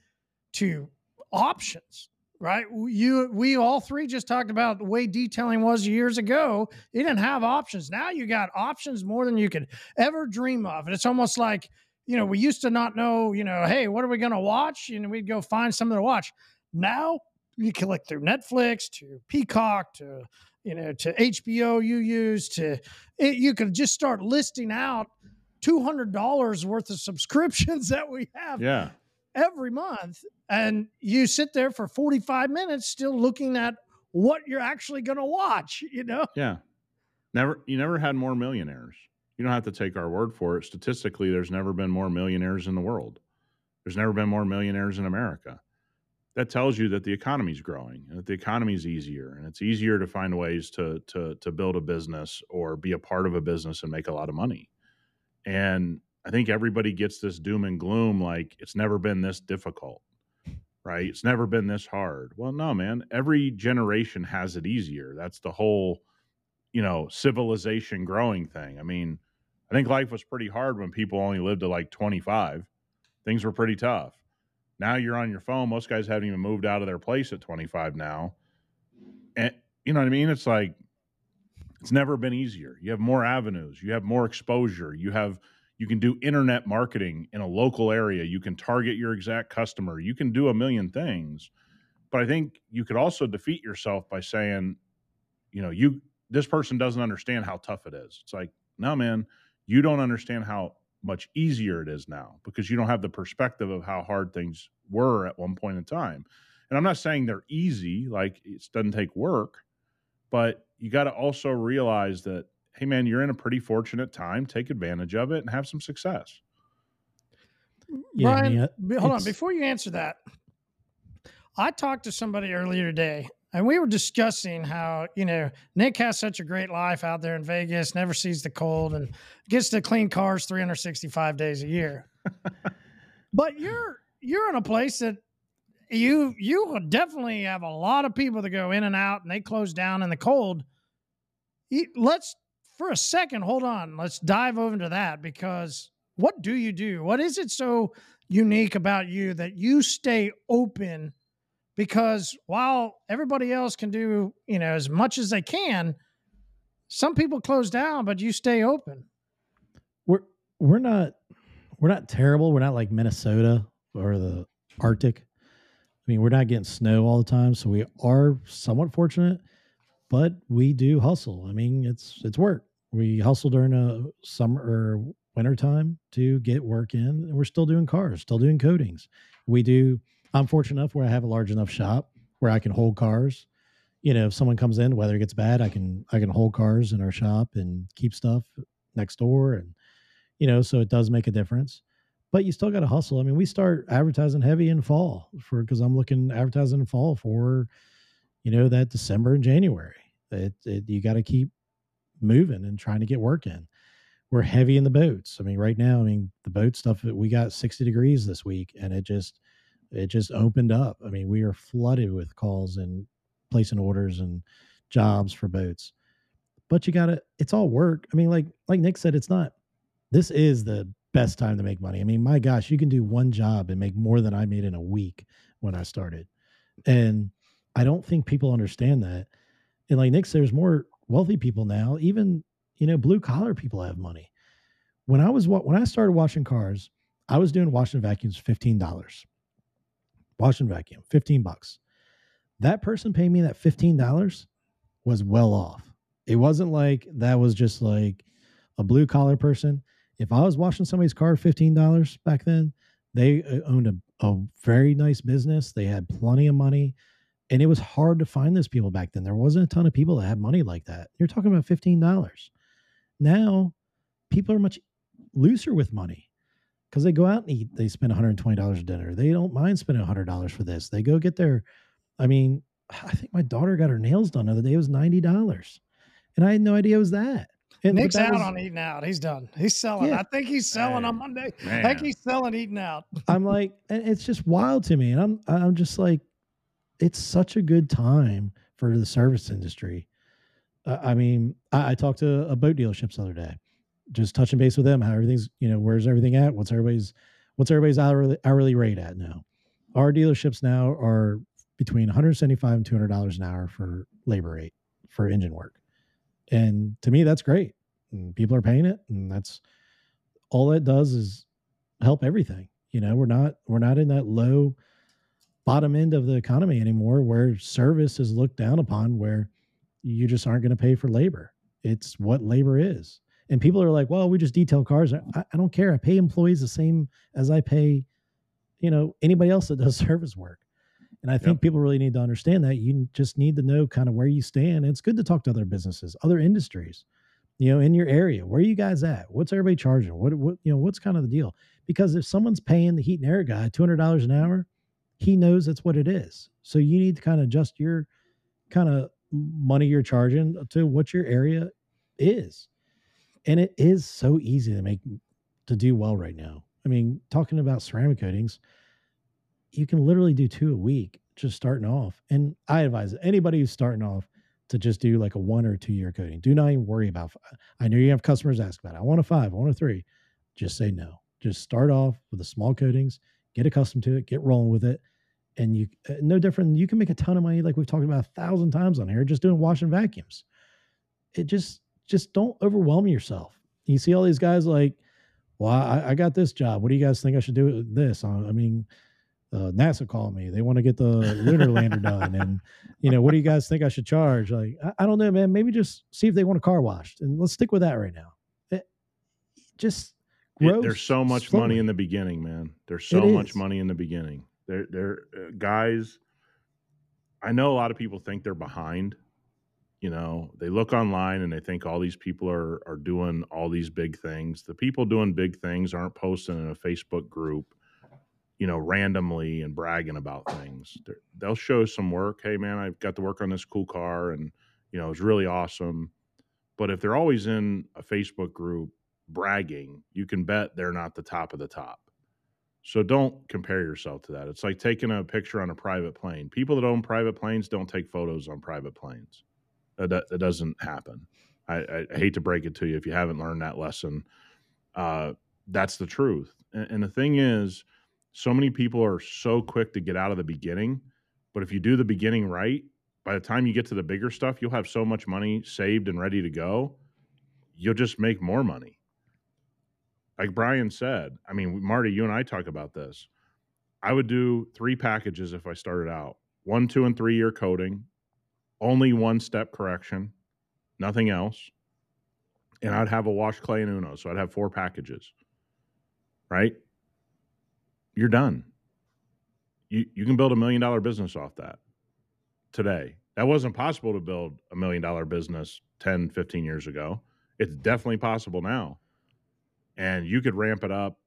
to options right you we all three just talked about the way detailing was years ago you didn't have options now you got options more than you could ever dream of and it's almost like you know, we used to not know, you know, hey, what are we going to watch? And we'd go find something to watch. Now you can look through Netflix to Peacock to, you know, to HBO you use to, it, you could just start listing out $200 worth of subscriptions that we have. Yeah. Every month. And you sit there for 45 minutes still looking at what you're actually going to watch, you know? Yeah. Never, you never had more millionaires you don't have to take our word for it. Statistically, there's never been more millionaires in the world. There's never been more millionaires in America. that tells you that the economy's growing and that the economy's easier and it's easier to find ways to to to build a business or be a part of a business and make a lot of money. And I think everybody gets this doom and gloom like it's never been this difficult. Right? It's never been this hard. Well, no, man. Every generation has it easier. That's the whole, you know, civilization growing thing. I mean, I think life was pretty hard when people only lived to like 25. Things were pretty tough now you're on your phone. Most guys haven't even moved out of their place at 25 now. And you know what I mean? It's like it's never been easier. You have more avenues, you have more exposure, you have you can do internet marketing in a local area, you can target your exact customer, you can do a million things. But I think you could also defeat yourself by saying, you know, you this person doesn't understand how tough it is. It's like, no, man, you don't understand how much easier it is now because you don't have the perspective of how hard things were at one point in time. And I'm not saying they're easy, like it doesn't take work, but you got to also realize that, hey, man, you're in a pretty fortunate time. Take advantage of it and have some success. Yeah, Brian, hold on. Before you answer that, I talked to somebody earlier today and we were discussing how you know Nick has such a great life out there in Vegas, never sees the cold, and gets to clean cars 365 days a year. but you're you're in a place that you you definitely have a lot of people that go in and out, and they close down in the cold. Let's for a second hold on. Let's dive over into that because what do you do? What is it so unique about you that you stay open? Because while everybody else can do you know as much as they can some people close down but you stay open. We're we're not we're not terrible. We're not like minnesota or the arctic. I mean we're not getting snow all the time so we are somewhat fortunate but we do hustle. I mean it's it's work. We hustle during a summer or winter time to get work in and we're still doing cars still doing coatings. We do I'm fortunate enough where I have a large enough shop where I can hold cars. You know, if someone comes in, weather gets bad, I can I can hold cars in our shop and keep stuff next door, and you know, so it does make a difference. But you still got to hustle. I mean, we start advertising heavy in fall for because I'm looking advertising in fall for, you know, that December and January. It, it you got to keep moving and trying to get work in. We're heavy in the boats. I mean, right now, I mean, the boat stuff we got 60 degrees this week, and it just it just opened up. I mean, we are flooded with calls and placing orders and jobs for boats. But you got to it's all work. I mean, like like Nick said it's not this is the best time to make money. I mean, my gosh, you can do one job and make more than I made in a week when I started. And I don't think people understand that. And like Nick there's more wealthy people now, even, you know, blue collar people have money. When I was when I started washing cars, I was doing washing vacuums $15 wash and vacuum, 15 bucks. That person paying me that $15 was well off. It wasn't like that was just like a blue collar person. If I was washing somebody's car $15 back then, they uh, owned a, a very nice business. They had plenty of money. And it was hard to find those people back then. There wasn't a ton of people that had money like that. You're talking about $15. Now, people are much looser with money because they go out and eat. They spend $120 a dinner. They don't mind spending $100 for this. They go get their, I mean, I think my daughter got her nails done the other day. It was $90. And I had no idea it was that. And Nick's out was, on eating out. He's done. He's selling. Yeah. I think he's selling Man. on Monday. Man. I think he's selling eating out. I'm like, and it's just wild to me. And I'm, I'm just like, it's such a good time for the service industry. Uh, I mean, I, I talked to a boat dealerships the other day just touching base with them how everything's you know where's everything at? What's everybody's what's everybody's hourly, hourly rate at now? Our dealerships now are between 175 and 200 dollars an hour for labor rate for engine work. And to me that's great. And people are paying it and that's all that does is help everything. You know we're not we're not in that low bottom end of the economy anymore where service is looked down upon where you just aren't going to pay for labor. It's what labor is and people are like, well, we just detail cars. I, I don't care. I pay employees the same as I pay, you know, anybody else that does service work. And I think yep. people really need to understand that. You just need to know kind of where you stand. And it's good to talk to other businesses, other industries, you know, in your area. Where are you guys at? What's everybody charging? What, what, you know, what's kind of the deal? Because if someone's paying the heat and air guy $200 an hour, he knows that's what it is. So you need to kind of adjust your kind of money you're charging to what your area is. And it is so easy to make to do well right now. I mean, talking about ceramic coatings, you can literally do two a week just starting off. And I advise anybody who's starting off to just do like a one or two year coating. Do not even worry about. I know you have customers ask about. It. I want a five. I want a three. Just say no. Just start off with the small coatings. Get accustomed to it. Get rolling with it. And you uh, no different. You can make a ton of money, like we've talked about a thousand times on here, just doing washing vacuums. It just just don't overwhelm yourself. You see all these guys like, well, I, I got this job. What do you guys think I should do with this? I mean, uh, NASA called me. They want to get the lunar lander done, and you know, what do you guys think I should charge? Like, I, I, don't know, man. Maybe just see if they want a car washed, and let's stick with that right now. It, just it, there's so much slowly. money in the beginning, man. There's so much money in the beginning. There, there, uh, guys. I know a lot of people think they're behind. You know, they look online and they think all these people are are doing all these big things. The people doing big things aren't posting in a Facebook group you know, randomly and bragging about things. they they'll show some work. Hey, man, I've got to work on this cool car, and you know, it's really awesome. But if they're always in a Facebook group bragging, you can bet they're not the top of the top. So don't compare yourself to that. It's like taking a picture on a private plane. People that own private planes don't take photos on private planes. That, that doesn't happen. I, I, hate to break it to you if you haven't learned that lesson. Uh, that's the truth. And, and the thing is, so many people are so quick to get out of the beginning. But if you do the beginning right, by the time you get to the bigger stuff, you'll have so much money saved and ready to go. You'll just make more money. Like Brian said, I mean, Marty, you and I talk about this. I would do three packages if I started out one, two, and three year coating, only one step correction, nothing else. And I'd have a wash clay and Uno. So I'd have four packages, right? you're done. You you can build a million dollar business off that today. That wasn't possible to build a million dollar business 10, 15 years ago. It's definitely possible now. And you could ramp it up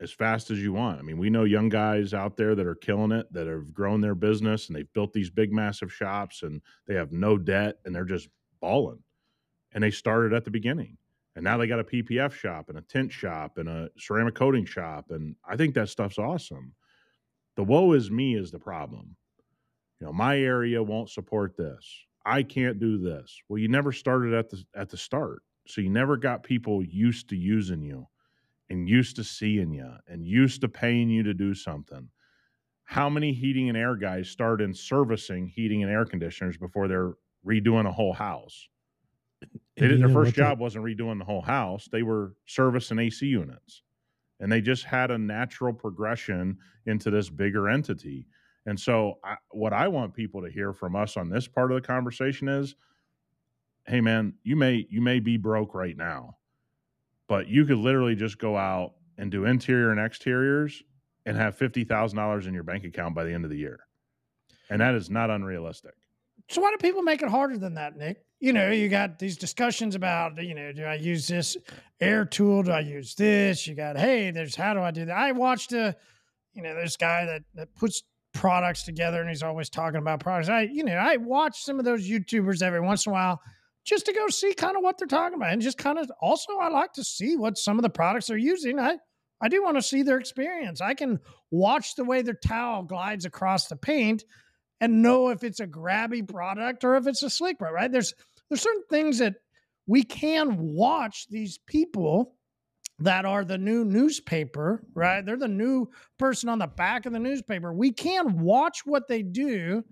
as fast as you want. I mean, we know young guys out there that are killing it, that have grown their business and they've built these big, massive shops and they have no debt and they're just balling. And they started at the beginning. And now they got a PPF shop and a tint shop and a ceramic coating shop. And I think that stuff's awesome. The woe is me is the problem. You know, my area won't support this. I can't do this. Well, you never started at the at the start. So you never got people used to using you and used to seeing you and used to paying you to do something. How many heating and air guys start in servicing heating and air conditioners before they're redoing a whole house? They did, their first job wasn't redoing the whole house; they were servicing AC units, and they just had a natural progression into this bigger entity. And so, I, what I want people to hear from us on this part of the conversation is, "Hey, man, you may you may be broke right now, but you could literally just go out and do interior and exteriors and have fifty thousand dollars in your bank account by the end of the year, and that is not unrealistic." So why do people make it harder than that, Nick? You know, you got these discussions about, you know, do I use this air tool? Do I use this? You got, hey, there's how do I do that? I watched a, you know, this guy that that puts products together and he's always talking about products. I, you know, I watch some of those YouTubers every once in a while just to go see kind of what they're talking about. And just kind of also I like to see what some of the products they're using. I I do want to see their experience. I can watch the way their towel glides across the paint and know if it's a grabby product or if it's a sleek product, right? There's there's certain things that we can watch these people that are the new newspaper, right? They're the new person on the back of the newspaper. We can watch what they do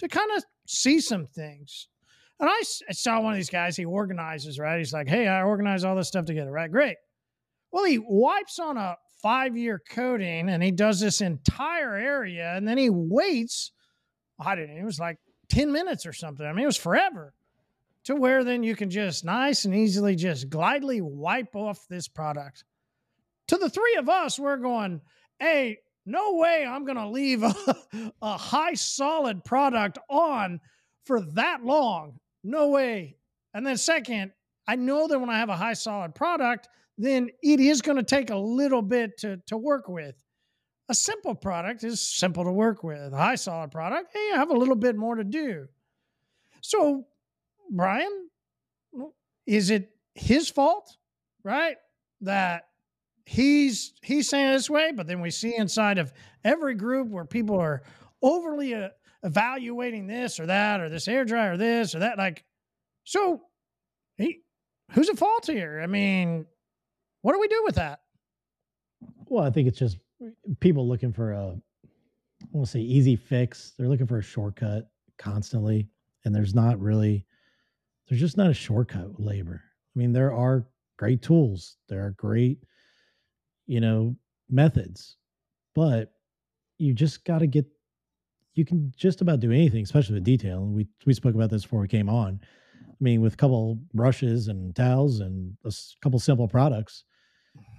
to kind of see some things. And I, saw one of these guys, he organizes, right? He's like, hey, I organize all this stuff together, right? Great. Well, he wipes on a five year coating and he does this entire area and then he waits I didn't, it was like 10 minutes or something. I mean, it was forever to where then you can just nice and easily just glidely wipe off this product. To the three of us, we're going, hey, no way I'm going to leave a, a high solid product on for that long. No way. And then, second, I know that when I have a high solid product, then it is going to take a little bit to, to work with. a simple product is simple to work with. A high solid product, hey, you have a little bit more to do. So, Brian, is it his fault, right? That he's he's saying this way, but then we see inside of every group where people are overly uh, evaluating this or that or this hair dryer or this or that. Like, so he who's at fault here? I mean, what do we do with that? Well, I think it's just people looking for a I want to say easy fix. They're looking for a shortcut constantly, and there's not really there's just not a shortcut with labor. I mean, there are great tools, there are great, you know, methods, but you just got to get. You can just about do anything, especially with detail. And we we spoke about this before we came on. I mean, with a couple brushes and towels and a couple simple products,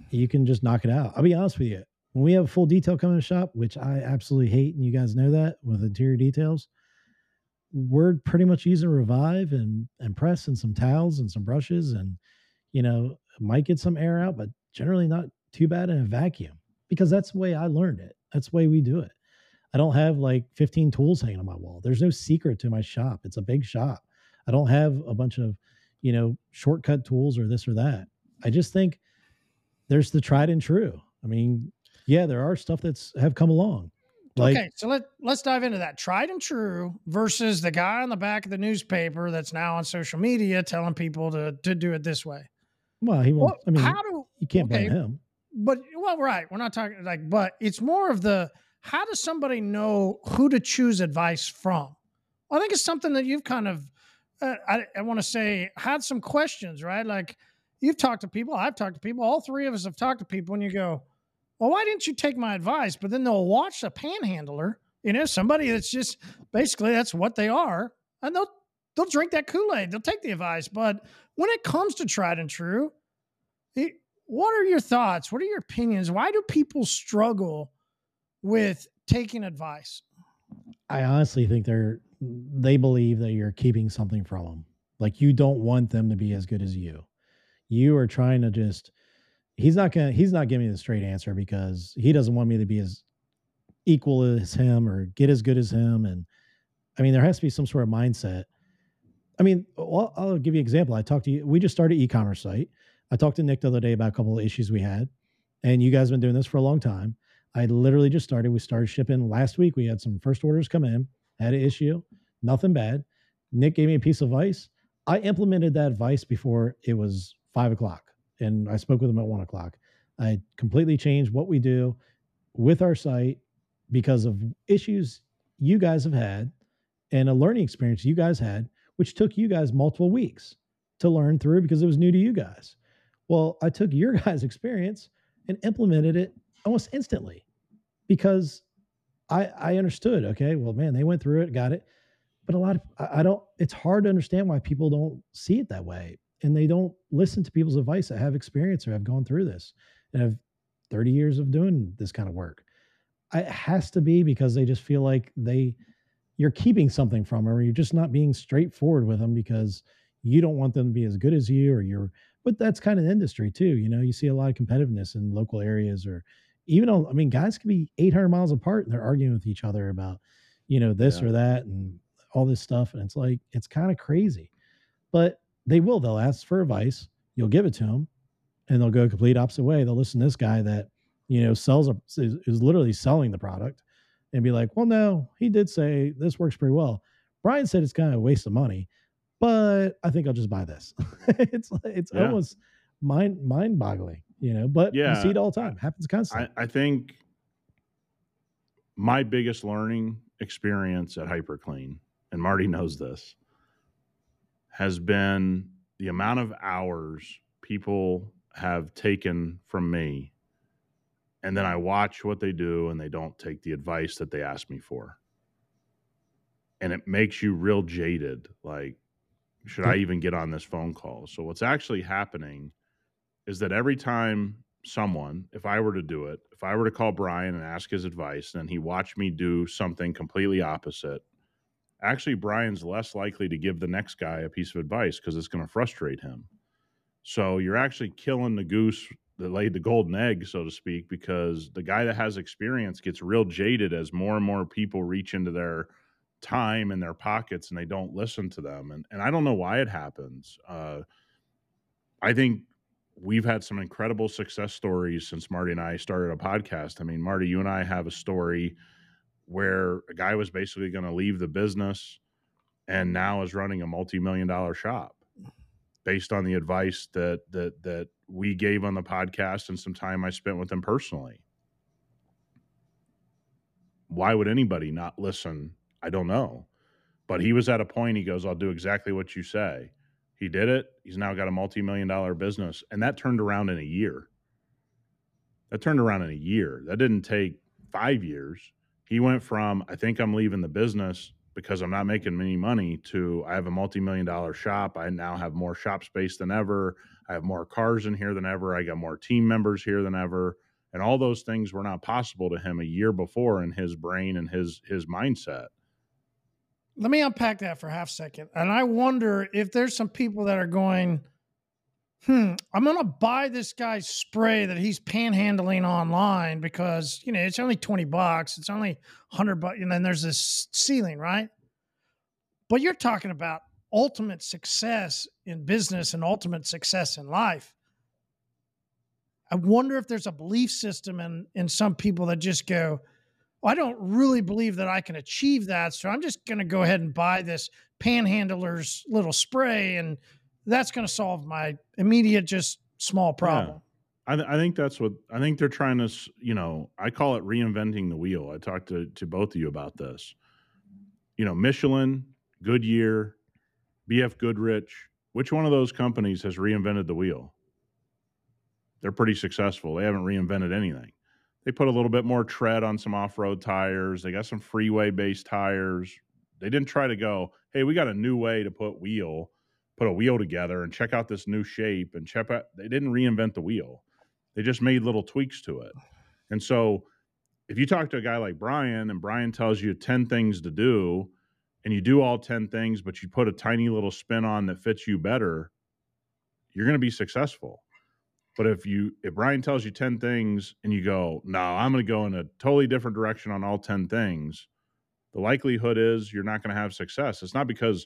you can just knock it out. I'll be honest with you. When we have full detail coming to shop, which I absolutely hate, and you guys know that with interior details, we're pretty much using revive and and press and some towels and some brushes and you know might get some air out but generally not too bad in a vacuum because that's the way i learned it that's the way we do it i don't have like 15 tools hanging on my wall there's no secret to my shop it's a big shop i don't have a bunch of you know shortcut tools or this or that i just think there's the tried and true i mean yeah there are stuff that's have come along like, okay, so let let's dive into that. Tried and true versus the guy on the back of the newspaper that's now on social media telling people to to do it this way. Well, he won't. Well, I mean, how do you can't okay, blame him? But well, right. We're not talking like, but it's more of the how does somebody know who to choose advice from? I think it's something that you've kind of, uh, I, I want to say, had some questions, right? Like you've talked to people, I've talked to people, all three of us have talked to people, and you go, well, why didn't you take my advice? But then they'll watch a panhandler, you know, somebody that's just basically that's what they are, and they'll they'll drink that Kool Aid. They'll take the advice. But when it comes to tried and true, it, what are your thoughts? What are your opinions? Why do people struggle with taking advice? I honestly think they're they believe that you're keeping something from them. Like you don't want them to be as good as you. You are trying to just he's not gonna he's not giving me the straight answer because he doesn't want me to be as equal as him or get as good as him and i mean there has to be some sort of mindset i mean well, i'll give you an example i talked to you we just started e-commerce site i talked to nick the other day about a couple of issues we had and you guys have been doing this for a long time i literally just started we started shipping last week we had some first orders come in had an issue nothing bad nick gave me a piece of advice i implemented that advice before it was five o'clock and I spoke with him at one o'clock. I completely changed what we do with our site because of issues you guys have had and a learning experience you guys had, which took you guys multiple weeks to learn through because it was new to you guys. Well, I took your guys' experience and implemented it almost instantly because I I understood. Okay, well, man, they went through it, got it. But a lot of I don't. It's hard to understand why people don't see it that way and they don't listen to people's advice that have experience or have gone through this and have 30 years of doing this kind of work. It has to be because they just feel like they you're keeping something from them or you're just not being straightforward with them because you don't want them to be as good as you or you're but that's kind of industry too you know you see a lot of competitiveness in local areas or even though i mean guys can be 800 miles apart and they're arguing with each other about you know this yeah. or that and all this stuff and it's like it's kind of crazy but they will. They'll ask for advice. You'll give it to them, and they'll go a complete opposite way. They'll listen to this guy that you know sells a, is, is literally selling the product, and be like, "Well, no, he did say this works pretty well." Brian said it's kind of a waste of money, but I think I'll just buy this. it's it's yeah. almost mind mind boggling, you know. But yeah, you see it all the time. Happens constantly. I, I think my biggest learning experience at HyperClean, and Marty knows this, has been the amount of hours people have taken from me and then I watch what they do and they don't take the advice that they ask me for. And it makes you real jaded. Like, should I even get on this phone call? So, what's actually happening is that every time someone, if I were to do it, if I were to call Brian and ask his advice, and he watched me do something completely opposite, actually Brian's less likely to give the next guy a piece of advice because it's going to frustrate him. So you're actually killing the goose that laid the golden egg, so to speak, because the guy that has experience gets real jaded as more and more people reach into their time in their pockets and they don't listen to them. And and I don't know why it happens. Uh, I think we've had some incredible success stories since Marty and I started a podcast. I mean, Marty, you and I have a story where a guy was basically going to leave the business and now is running a multi-million dollar shop based on the advice that that that we gave on the podcast and some time I spent with him personally. Why would anybody not listen? I don't know. But he was at a point he goes, I'll do exactly what you say. He did it. He's now got a multi million dollar business. And that turned around in a year. That turned around in a year. That didn't take five years. He went from, I think I'm leaving the business because I'm not making any money to I have a multi million dollar shop. I now have more shop space than ever. I have more cars in here than ever. I got more team members here than ever. And all those things were not possible to him a year before in his brain and his his mindset let me unpack that for a half second. And I wonder if there's some people that are going, hmm, I'm going to buy this guy's spray that he's panhandling online because, you know, it's only 20 bucks. It's only 100 bucks. And then there's this ceiling, right? But you're talking about ultimate success in business and ultimate success in life. I wonder if there's a belief system in in some people that just go, I don't really believe that I can achieve that. So I'm just going to go ahead and buy this panhandler's little spray, and that's going to solve my immediate, just small problem. Yeah. I, th- I, think that's what I think they're trying to, you know, I call it reinventing the wheel. I talked to, to both of you about this. You know, Michelin, Goodyear, BF Goodrich, which one of those companies has reinvented the wheel? They're pretty successful. They haven't reinvented anything. They put a little bit more tread on some off road tires. They got some freeway based tires. They didn't try to go, hey, we got a new way to put wheel, put a wheel together and check out this new shape and check out. They didn't reinvent the wheel. They just made little tweaks to it. And so if you talk to a guy like Brian and Brian tells you 10 things to do and you do all 10 things, but you put a tiny little spin on that fits you better, you're going to be successful. But if you if Brian tells you 10 things and you go, no, I'm going to go in a totally different direction on all 10 things, the likelihood is you're not going to have success. It's not because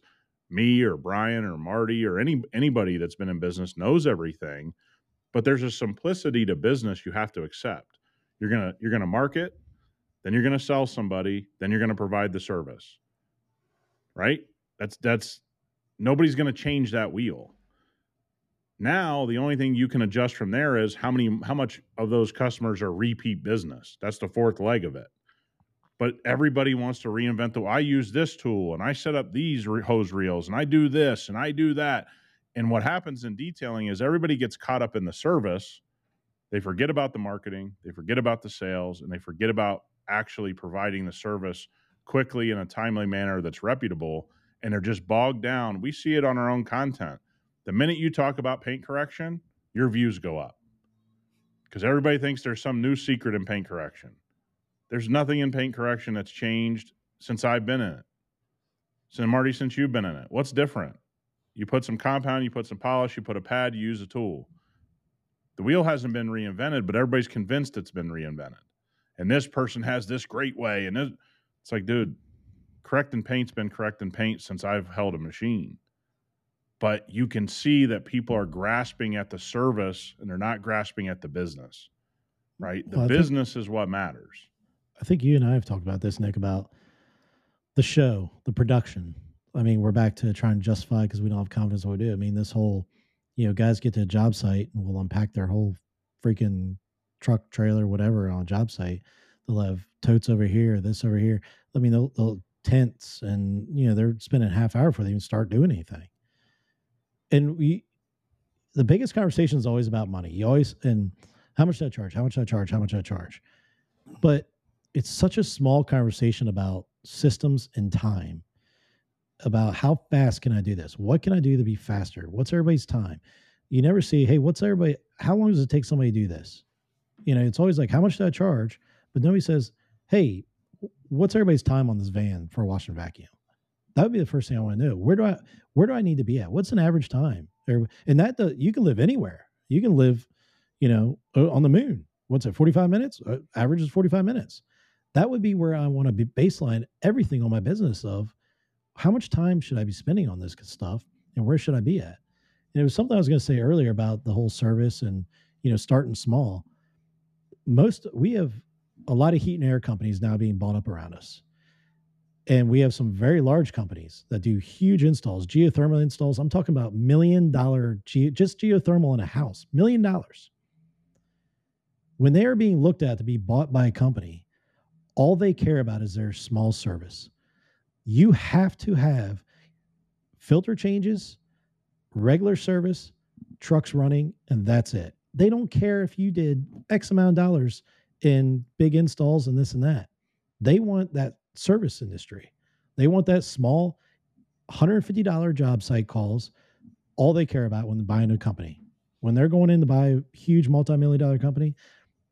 me or Brian or Marty or any anybody that's been in business knows everything, but there's a simplicity to business you have to accept. You're going to you're going to market, then you're going to sell somebody, then you're going to provide the service. Right? That's that's nobody's going to change that wheel. Now the only thing you can adjust from there is how many how much of those customers are repeat business. That's the fourth leg of it. But everybody wants to reinvent the I use this tool and I set up these hose reels and I do this and I do that. And what happens in detailing is everybody gets caught up in the service. They forget about the marketing, they forget about the sales, and they forget about actually providing the service quickly in a timely manner that's reputable. And they're just bogged down. We see it on our own content the minute you talk about paint correction, your views go up because everybody thinks there's some new secret in paint correction. There's nothing in paint correction that's changed since I've been in it. So Marty, since you've been in it, what's different? You put some compound, you put some polish, you put a pad, you use a tool. The wheel hasn't been reinvented, but everybody's convinced it's been reinvented. And this person has this great way. And it's like, dude, correcting paint's been correcting paint since I've held a machine but you can see that people are grasping at the service and they're not grasping at the business right? The well, business think, is what matters. I think you and i have talked about this nick about the show the production. I mean we're back to trying to justify because we don't have confidence in what we do. I mean this whole you know guys get to a job site and will unpack their whole freaking truck trailer whatever on a job site. They'll have totes over here this over here. I mean they'll, they'll tents and you know they're spending a half hour before they even start doing anything and we the biggest conversation is always about money. You always and how much do I charge? How much do I charge? How much do I charge? But it's such a small conversation about systems and time. About how fast can I do this? What can I do to be faster? What's everybody's time? You never see, hey, what's everybody? How long does it take somebody to do this? You know, it's always like, how much do I charge? But nobody says, hey, what's everybody's time on this van for a vacuum? That would be the first thing I want to know. Where do I where do I need to be at? What's an average time? and that the, you can live anywhere. You can live, you know, on the moon. What's it, 45 minutes? Uh, average is 45 minutes. That would be where I want to be baseline everything on my business of how much time should I be spending on this stuff and where should I be at? And it was something I was going to say earlier about the whole service and, you know, starting small. Most, we have a lot of heat and air companies now being bought up around us. And we have some very large companies that do huge installs, geothermal installs. I'm talking about million dollar, ge- just geothermal in a house, million dollars. When they are being looked at to be bought by a company, all they care about is their small service. You have to have filter changes, regular service, trucks running, and that's it. They don't care if you did X amount of dollars in big installs and this and that. They want that service industry. They want that small $150 job site calls, all they care about when they're buying a company. When they're going in to buy a huge multi million dollar company,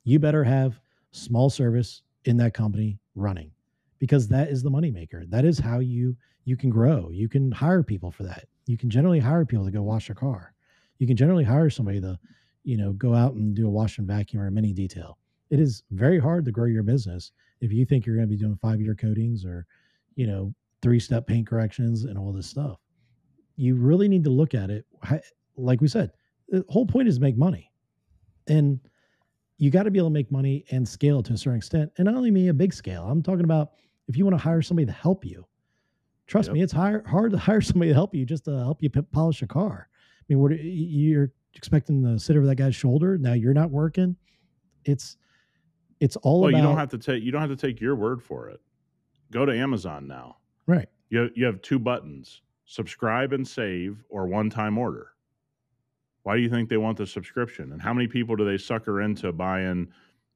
you better have small service in that company running because that is the moneymaker. That is how you you can grow. You can hire people for that. You can generally hire people to go wash a car. You can generally hire somebody to, you know, go out and do a wash and vacuum or a mini detail. It is very hard to grow your business if you think you're going to be doing five year coatings or, you know, three step paint corrections and all this stuff. You really need to look at it. Like we said, the whole point is make money. And you got to be able to make money and scale to a certain extent. And not only me a big scale, I'm talking about if you want to hire somebody to help you. Trust yep. me, it's hard hard to hire somebody to help you just to help you polish a car. I mean, what you're expecting to sit over that guy's shoulder. Now you're not working. It's it's all well, about. you don't have to take you don't have to take your word for it. Go to Amazon now. Right. You you have two buttons: subscribe and save, or one time order. Why do you think they want the subscription? And how many people do they sucker into buying,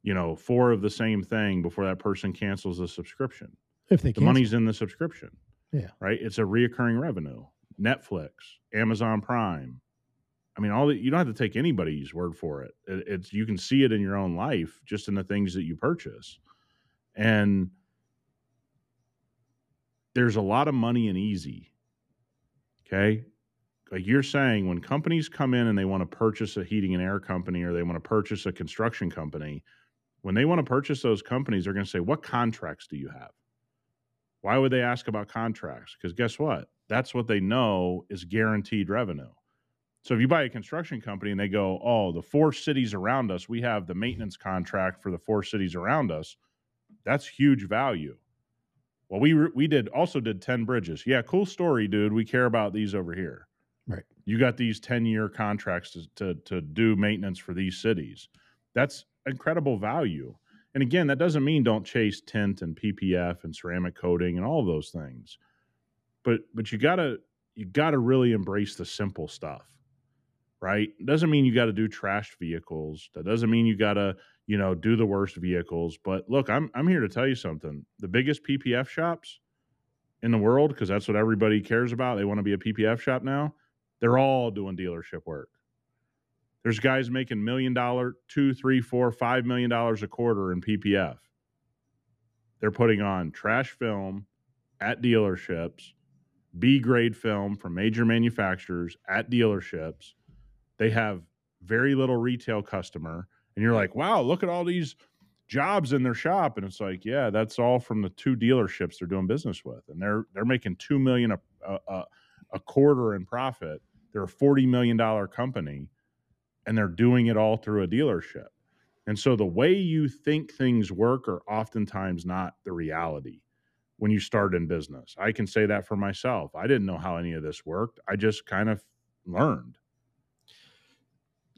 you know, four of the same thing before that person cancels the subscription? If they can. the cancel. money's in the subscription. Yeah. Right. It's a reoccurring revenue. Netflix, Amazon Prime, I mean, all the, you don't have to take anybody's word for it. it. It's you can see it in your own life, just in the things that you purchase, and there's a lot of money in easy. Okay, like you're saying, when companies come in and they want to purchase a heating and air company or they want to purchase a construction company, when they want to purchase those companies, they're going to say, "What contracts do you have?" Why would they ask about contracts? Because guess what? That's what they know is guaranteed revenue. So if you buy a construction company and they go, "Oh, the four cities around us, we have the maintenance contract for the four cities around us," that's huge value. Well, we we did also did ten bridges. Yeah, cool story, dude. We care about these over here. Right. You got these ten year contracts to, to to do maintenance for these cities. That's incredible value. And again, that doesn't mean don't chase tint and PPF and ceramic coating and all of those things. But but you gotta you gotta really embrace the simple stuff right? Doesn't mean you got to do trashed vehicles. That doesn't mean you got to, you know, do the worst vehicles. But look, I'm I'm here to tell you something. The biggest PPF shops in the world, because that's what everybody cares about. They want to be a PPF shop now. They're all doing dealership work. There's guys making million dollar, two, three, four, five million dollars a quarter in PPF. They're putting on trash film at dealerships, B grade film from major manufacturers at dealerships they have very little retail customer and you're like wow look at all these jobs in their shop and it's like yeah that's all from the two dealerships they're doing business with and they're they're making 2 million a, a, a quarter in profit. They're a 40 million dollar company and they're doing it all through a dealership. And so the way you think things work are oftentimes not the reality when you start in business. I can say that for myself. I didn't know how any of this worked. I just kind of learned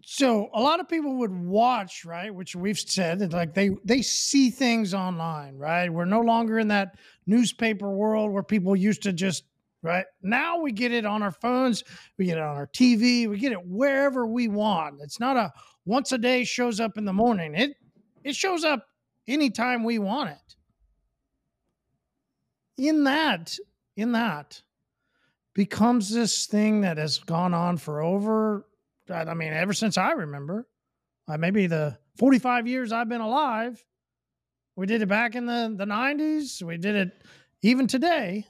so a lot of people would watch right which we've said like they they see things online right? We're no longer in that newspaper world where people used to just right? Now we get it on our phones we get it on our tv we get it wherever we want. It's not a once a day shows up in the morning. It it shows up anytime we want it. In that in that becomes this thing that has gone on for over I mean, ever since I remember, uh, maybe the 45 years I've been alive, we did it back in the, the 90s. We did it even today.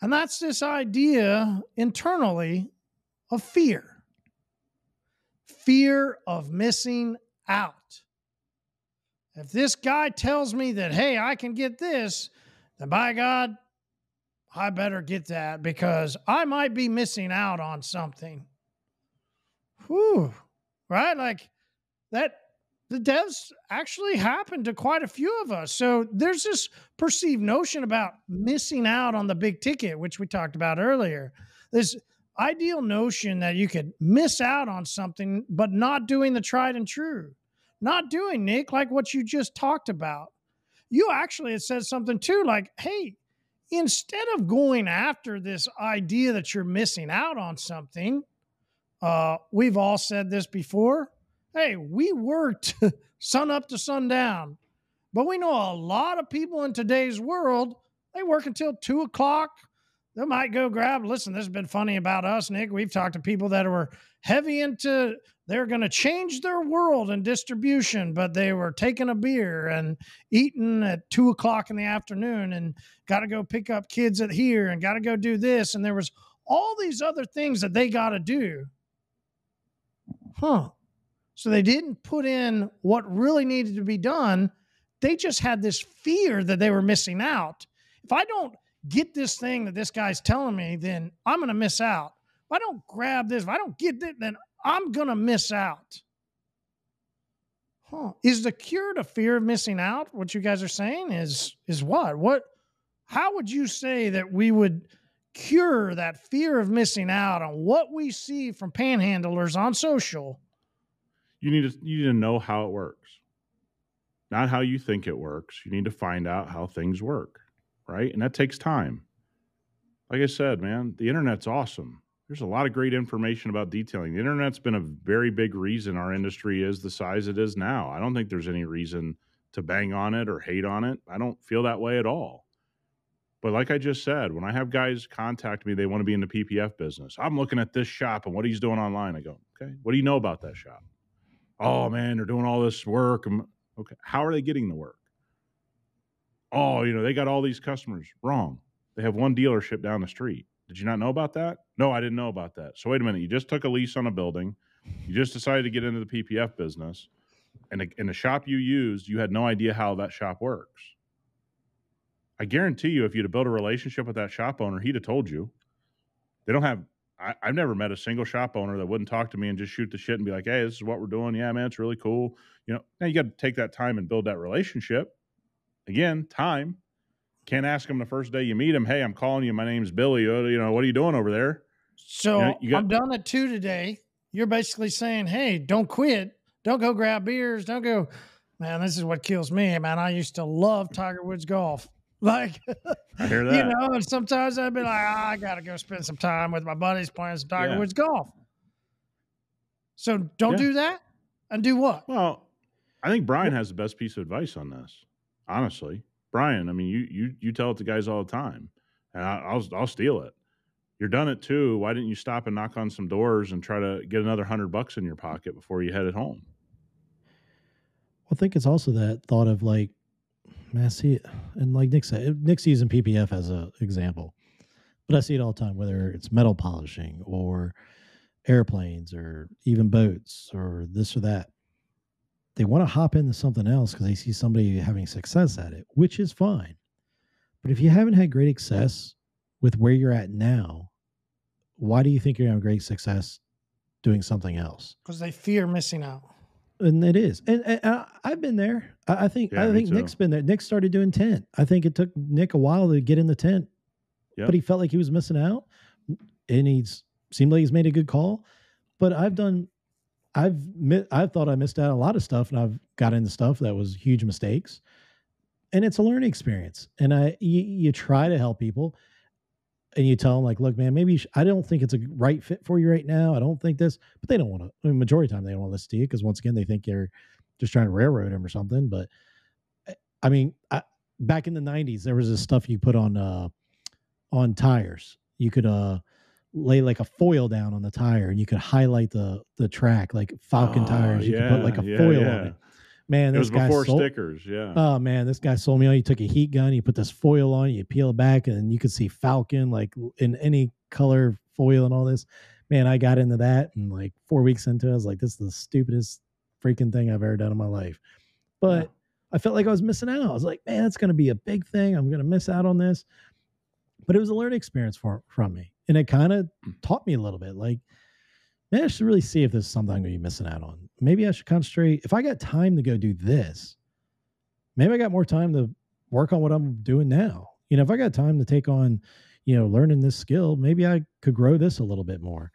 And that's this idea internally of fear. fear of missing out. If this guy tells me that, hey, I can get this, then by God, I better get that because I might be missing out on something. Whew. Right? Like that the devs actually happened to quite a few of us. So there's this perceived notion about missing out on the big ticket, which we talked about earlier. This ideal notion that you could miss out on something, but not doing the tried and true. Not doing, Nick, like what you just talked about. You actually had said something too, like, hey, instead of going after this idea that you're missing out on something, uh, we've all said this before Hey, we worked sun up to sundown, but we know a lot of people in today's world, they work until two o'clock. They might go grab, listen, this has been funny about us, Nick. We've talked to people that were heavy into, they're going to change their world in distribution, but they were taking a beer and eating at two o'clock in the afternoon and got to go pick up kids at here and got to go do this. And there was all these other things that they got to do. Huh. So they didn't put in what really needed to be done. They just had this fear that they were missing out. If I don't get this thing that this guy's telling me, then I'm going to miss out. If I don't grab this, if I don't get it, then I'm going to miss out. Huh. Is the cure to fear of missing out what you guys are saying is is what? What how would you say that we would cure that fear of missing out on what we see from panhandlers on social. You need to you need to know how it works. Not how you think it works. You need to find out how things work right? And that takes time. Like i said man the internet's awesome. There's a lot of great information about detailing. The internet's been a very big reason our industry is the size it is now. I don't think there's any reason to bang on it or hate on it. I don't feel that way at all but like I just said, when I have guys contact me, they want to be in the PPF business. I'm looking at this shop and what he's doing online. I go, okay, what do you know about that shop? oh man, they're doing all this work. Okay, how are they getting the work? Oh, you know, they got all these customers. Wrong. They have one dealership down the street. Did you not know about that? No, I didn't know about that. So wait a minute. You just took a lease on a building. You just decided to get into the PPF business, and in the shop you used, you had no idea how that shop works. I guarantee you, if you'd have built a relationship with that shop owner, he'd have told you. They don't have I, have never met a single shop owner that wouldn't talk to me and just shoot the shit and be like, "Hey, this is what we're doing. Yeah, man, it's really cool." You know, now you got to take that time and build that relationship. Again, time. Can't ask them the first day you meet them. Hey, I'm calling you. My name's Billy. Uh, you know, what are you doing over there? So you know, you got- I'm done at two today. You're basically saying, "Hey, don't quit. Don't go grab beers. Don't go." Man, this is what kills me, man. I used to love Tiger Woods golf. Like, I hear that. You know, and sometimes I'd be like, oh, I got to go spend some time with my buddies playing some Tiger yeah. Woods golf. So don't yeah. do that and do what? Well, I think Brian has the best piece of advice on this. Honestly, Brian, I mean, you you you tell it to guys all the time, and I, will I'll steal it. You're done it too. Why didn't you stop and knock on some doors and try to get another hundred bucks in your pocket before you headed home? Well, I think it's also that thought of like Man, I see it, and like Nick said, Nick's using PPF as an example, but I see it all the time, whether it's metal polishing or airplanes or even boats or this or that. They want to hop into something else because they see somebody having success at it, which is fine. But if you haven't had great success with where you're at now, why do you think you're having great success doing something else? Because they fear missing out and it is, and, and I've been there. I, think yeah, I think Nick's been there. Nick started doing tint. I think it took Nick a while to get in the tint, yep. but he felt like he was missing out, and he's seemed like he's made a good call. But I've done, I've I've thought I missed out a lot of stuff, and I've got into stuff that was huge mistakes, and it's a learning experience. And I you, you try to help people, and you tell them like, look, man, maybe sh- I don't think it's a right fit for you right now. I don't think this, but they don't want to. I mean, majority of the time they don't want to listen to you because once again they think you're just trying to railroad them or something. But eh, I mean, I, back in the '90s, there was this stuff you put on uh on tires. You could uh lay like a foil down on the tire and you could highlight the the track like Falken oh, tires. You yeah, could put like a yeah, foil yeah. on it. Man, this it was guy before sold, stickers. Yeah. Oh man, this guy sold me on. You took a heat gun, you put this foil on, you peel it back, and you could see Falken like in any color foil and all this. man, I got into that and like four weeks into it, I was like, this is the stupidest freaking thing I've ever done in my life. But yeah. I felt like I was missing out. I was like, man, it's going to be a big thing. I'm going to miss out on this. But it was a learning experience for from me, and it kind of hmm. taught me a little bit. Like, man, I should really see if this is something I'm going to be missing out on. Maybe I should concentrate. If I got time to go do this, maybe I got more time to work on what I'm doing now. You know, if I got time to take on, you know, learning this skill, maybe I could grow this a little bit more.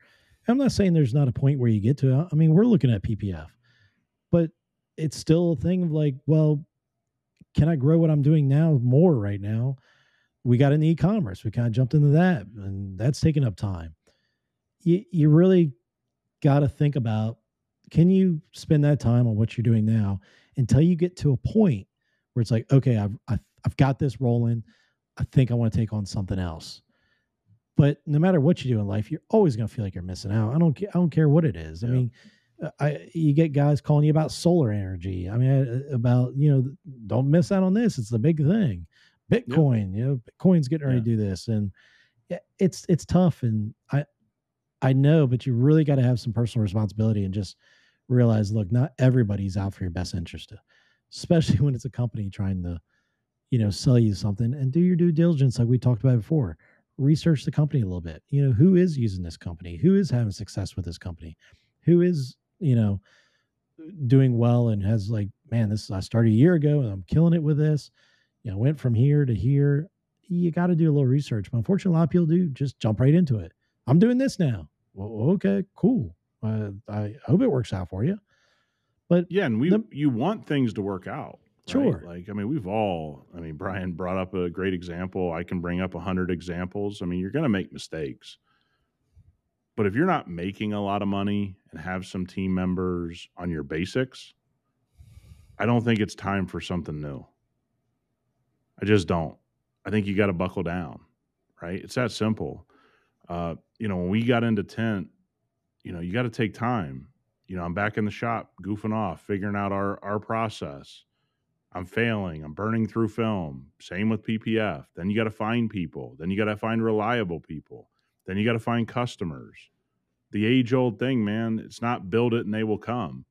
I'm not saying there's not a point where you get to. I mean, we're looking at PPF, but it's still a thing of like, well, can I grow what I'm doing now more right now? We got into e-commerce. We kind of jumped into that, and that's taking up time. You you really got to think about can you spend that time on what you're doing now until you get to a point where it's like, okay, I've I've, I've got this rolling. I think I want to take on something else. But no matter what you do in life, you're always going to feel like you're missing out. I don't I don't care what it is. I mean, uh, I you get guys calling you about solar energy. I mean, about you know, don't miss out on this. It's the big thing. Bitcoin, you know, Bitcoin's getting ready yeah. to do this, and it's it's tough. And I I know, but you really got to have some personal responsibility and just realize, look, not everybody's out for your best interest, especially when it's a company trying to, you know, sell you something. And do your due diligence, like we talked about before. Research the company a little bit. You know, who is using this company? Who is having success with this company? Who is you know, doing well and has like, man, this I started a year ago and I'm killing it with this. You know, went from here to here. You got to do a little research. But unfortunately, a lot of people do just jump right into it. I'm doing this now. Well, okay, cool. Uh, I hope it works out for you. But yeah, and we the, you want things to work out. Right? Sure. Like I mean, we've all. I mean, Brian brought up a great example. I can bring up a hundred examples. I mean, you're going to make mistakes. But if you're not making a lot of money and have some team members on your basics, I don't think it's time for something new. I just don't. I think you got to buckle down, right? It's that simple. Uh, you know, when we got into tint, you know, you got to take time. You know, I'm back in the shop, goofing off, figuring out our our process. I'm failing. I'm burning through film. Same with PPF. Then you got to find people. Then you got to find reliable people. Then you got to find customers. The age old thing, man. It's not build it and they will come.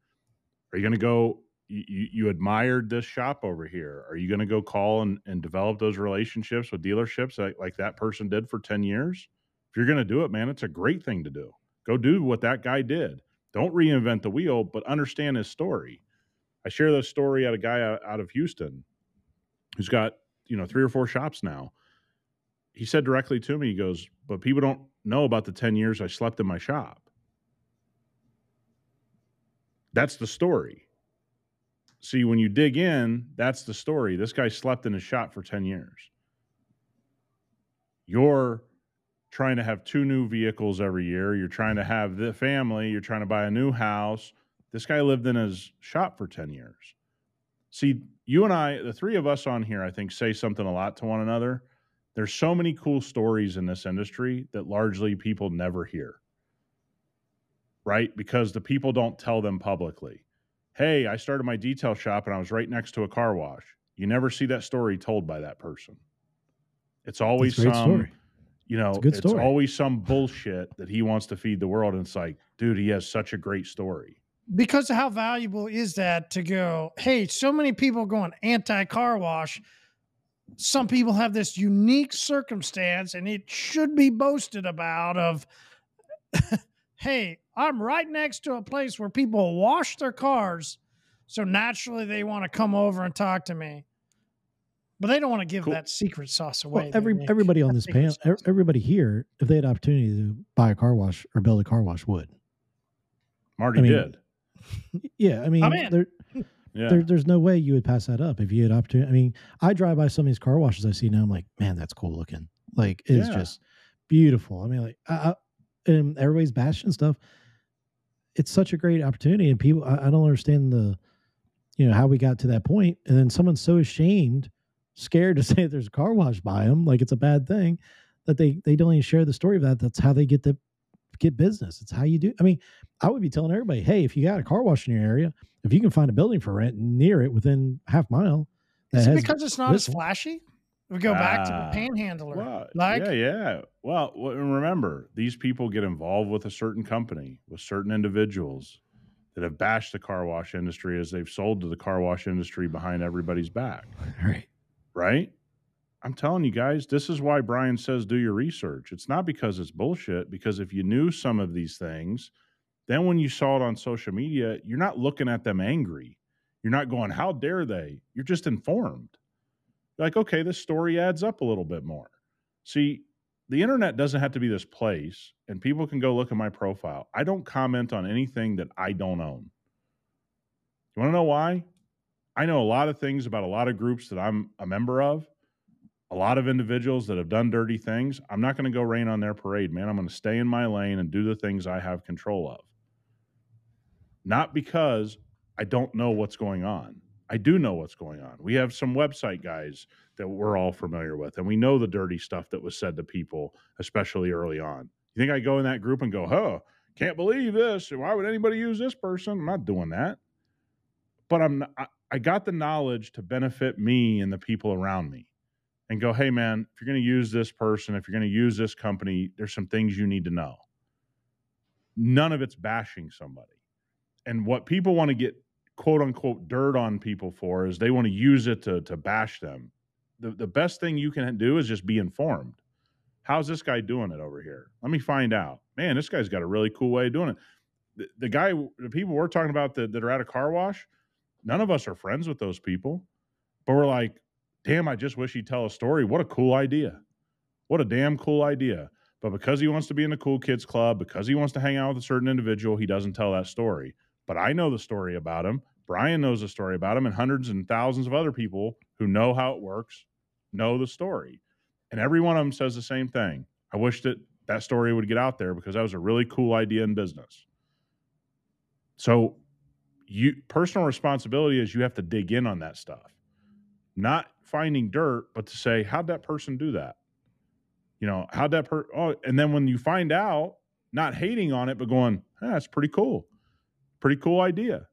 Are you going to go? You, you admired this shop over here. Are you going to go call and, and develop those relationships with dealerships like, like that person did for 10 years? You're going to do it, man, it's a great thing to do. Go do what that guy did. Don't reinvent the wheel, but understand his story. I share this story at a guy out, of Houston who's got, you know, three or four shops now. He said directly to me, he goes, but people don't know about the 10 years I slept in my shop. That's the story. See, when you dig in, that's the story. This guy slept in his shop for 10 years. You're trying to have two new vehicles every year. You're trying to have the family. You're trying to buy a new house. This guy lived in his shop for 10 years. See, you and I, the three of us on here, I think, say something a lot to one another there's so many cool stories in this industry that largely people never hear. Right? Because the people don't tell them publicly. Hey, I started my detail shop and I was right next to a car wash. You never see that story told by that person. It's always some story. You know, it's, it's always some bullshit that he wants to feed the world and it's like, dude, he has such a great story. Because of how valuable is that to go hey so many people going anti car wash. Some people have this unique circumstance and it should be boasted about of hey i'm right next to a place where people wash their cars so naturally they want to come over and talk to me but they don't want to give cool. that secret sauce away well, every, everybody on this panel everybody here if they had opportunity to buy a car wash or build a car wash would marty I mean, did yeah i mean there, yeah. There, there's no way you would pass that up if you had opportunity. I mean, I drive by some of these car washes I see now. I'm like, man, that's cool looking. Like it's yeah. just beautiful. I mean, like, I, I, and everybody's bashing stuff. It's such a great opportunity, and people, I, I don't understand the, you know, how we got to that point. And then someone's so ashamed, scared to say there's a car wash by them, like it's a bad thing, that they they don't even share the story of that. That's how they get the get business. It's how you do. I mean, I would be telling everybody, hey, if you got a car wash in your area, if you can find a building for rent near it within half mile, is it because it's not as flashy? We go back to the Ah, panhandler. Well, like yeah, yeah. Well, w- and remember, these people get involved with a certain company, with certain individuals that have bashed the car wash industry as they've sold to the car wash industry behind everybody's back, Right. Right? I'm telling you guys, this is why Brian says do your research. It's not because it's bullshit, because if you knew some of these things, then when you saw it on social media, you're not looking at them angry. You're not going, how dare they? You're just informed. You're like, okay, this story adds up a little bit more. See, the internet doesn't have to be this place, and people can go look at my profile. I don't comment on anything that I don't own. You want to know why? I know a lot of things about a lot of groups that I'm a member of, a lot of individuals that have done dirty things. I'm not going to go rain on their parade, man. I'm going to stay in my lane and do the things I have control of. Not because I don't know what's going on. I do know what's going on. We have some website guys that we're all familiar with, and we know the dirty stuff that was said to people, especially early on. You think I go in that group and go, huh, can't believe this. Why would anybody use this person? I'm not doing that. But I'm I, I got the knowledge to benefit me and the people around me and go, hey man, if you're going to use this person, if you're going to use this company, there's some things you need to know. None of it's bashing somebody. And what people want to get quote unquote dirt on people for is they want to use it to to bash them. The the best thing you can do is just be informed. How's this guy doing it over here? Let me find out. Man, this guy's got a really cool way of doing it. The, the guy, the people we're talking about that, that are at a car wash, none of us are friends with those people, but we're like, damn, I just wish he'd tell a story. What a cool idea. What a damn cool idea. But because he wants to be in the cool kids club, because he wants to hang out with a certain individual, he doesn't tell that story. But I know the story about him. Brian knows the story about him, and hundreds and thousands of other people who know how it works know the story. And every one of them says the same thing. I wish that that story would get out there because that was a really cool idea in business. So, you personal responsibility is you have to dig in on that stuff, not finding dirt, but to say, how'd that person do that? You know, how'd that per? Oh, and then when you find out, not hating on it, but going, that's pretty cool, pretty cool idea.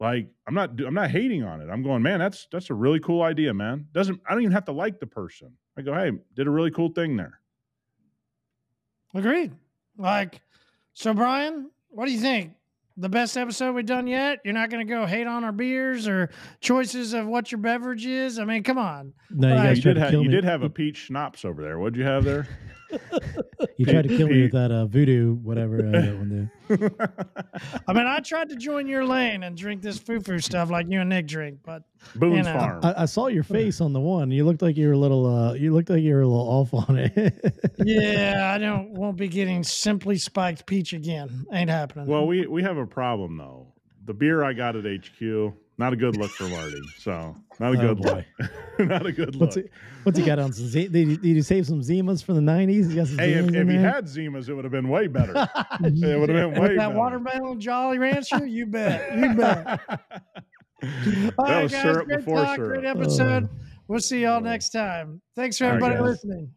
Like I'm not, I'm not hating on it. I'm going, man, that's that's a really cool idea, man. Doesn't I don't even have to like the person. I go, hey, did a really cool thing there. Agreed. Like, so Brian, what do you think? The best episode we've done yet? You're not going to go hate on our beers or choices of what your beverage is? I mean, come on. No, you Right. guys You did have kill you me. did have a peach schnapps over there. What'd you have there? You tried to kill me with that uh, voodoo, whatever. Uh, that one did. I mean, I tried to join your lane and drink this foo foo stuff like you and Nick drink, but Boone's know. Farm. I, I saw your face on the one. You looked like you were a little. Uh, you looked like you were a little off on it. yeah, I don't won't be getting simply spiked peach again. Ain't happening. well, we we have a problem though. The beer I got at HQ, not a good look for Marty. So not a Oh, good boy. look. not a good look. what's he, what's he got on? Some Z- did, he, did he save some Zimas from the nineties? He got some Hey, if, Zimas if in he had Zimas, it would have been way better. it would have been way with that better. watermelon Jolly Rancher, you bet, you bet. that All right, was guys, syrup great before talk, syrup. great episode. Oh. We'll see y'all next time. Thanks for everybody guys. listening.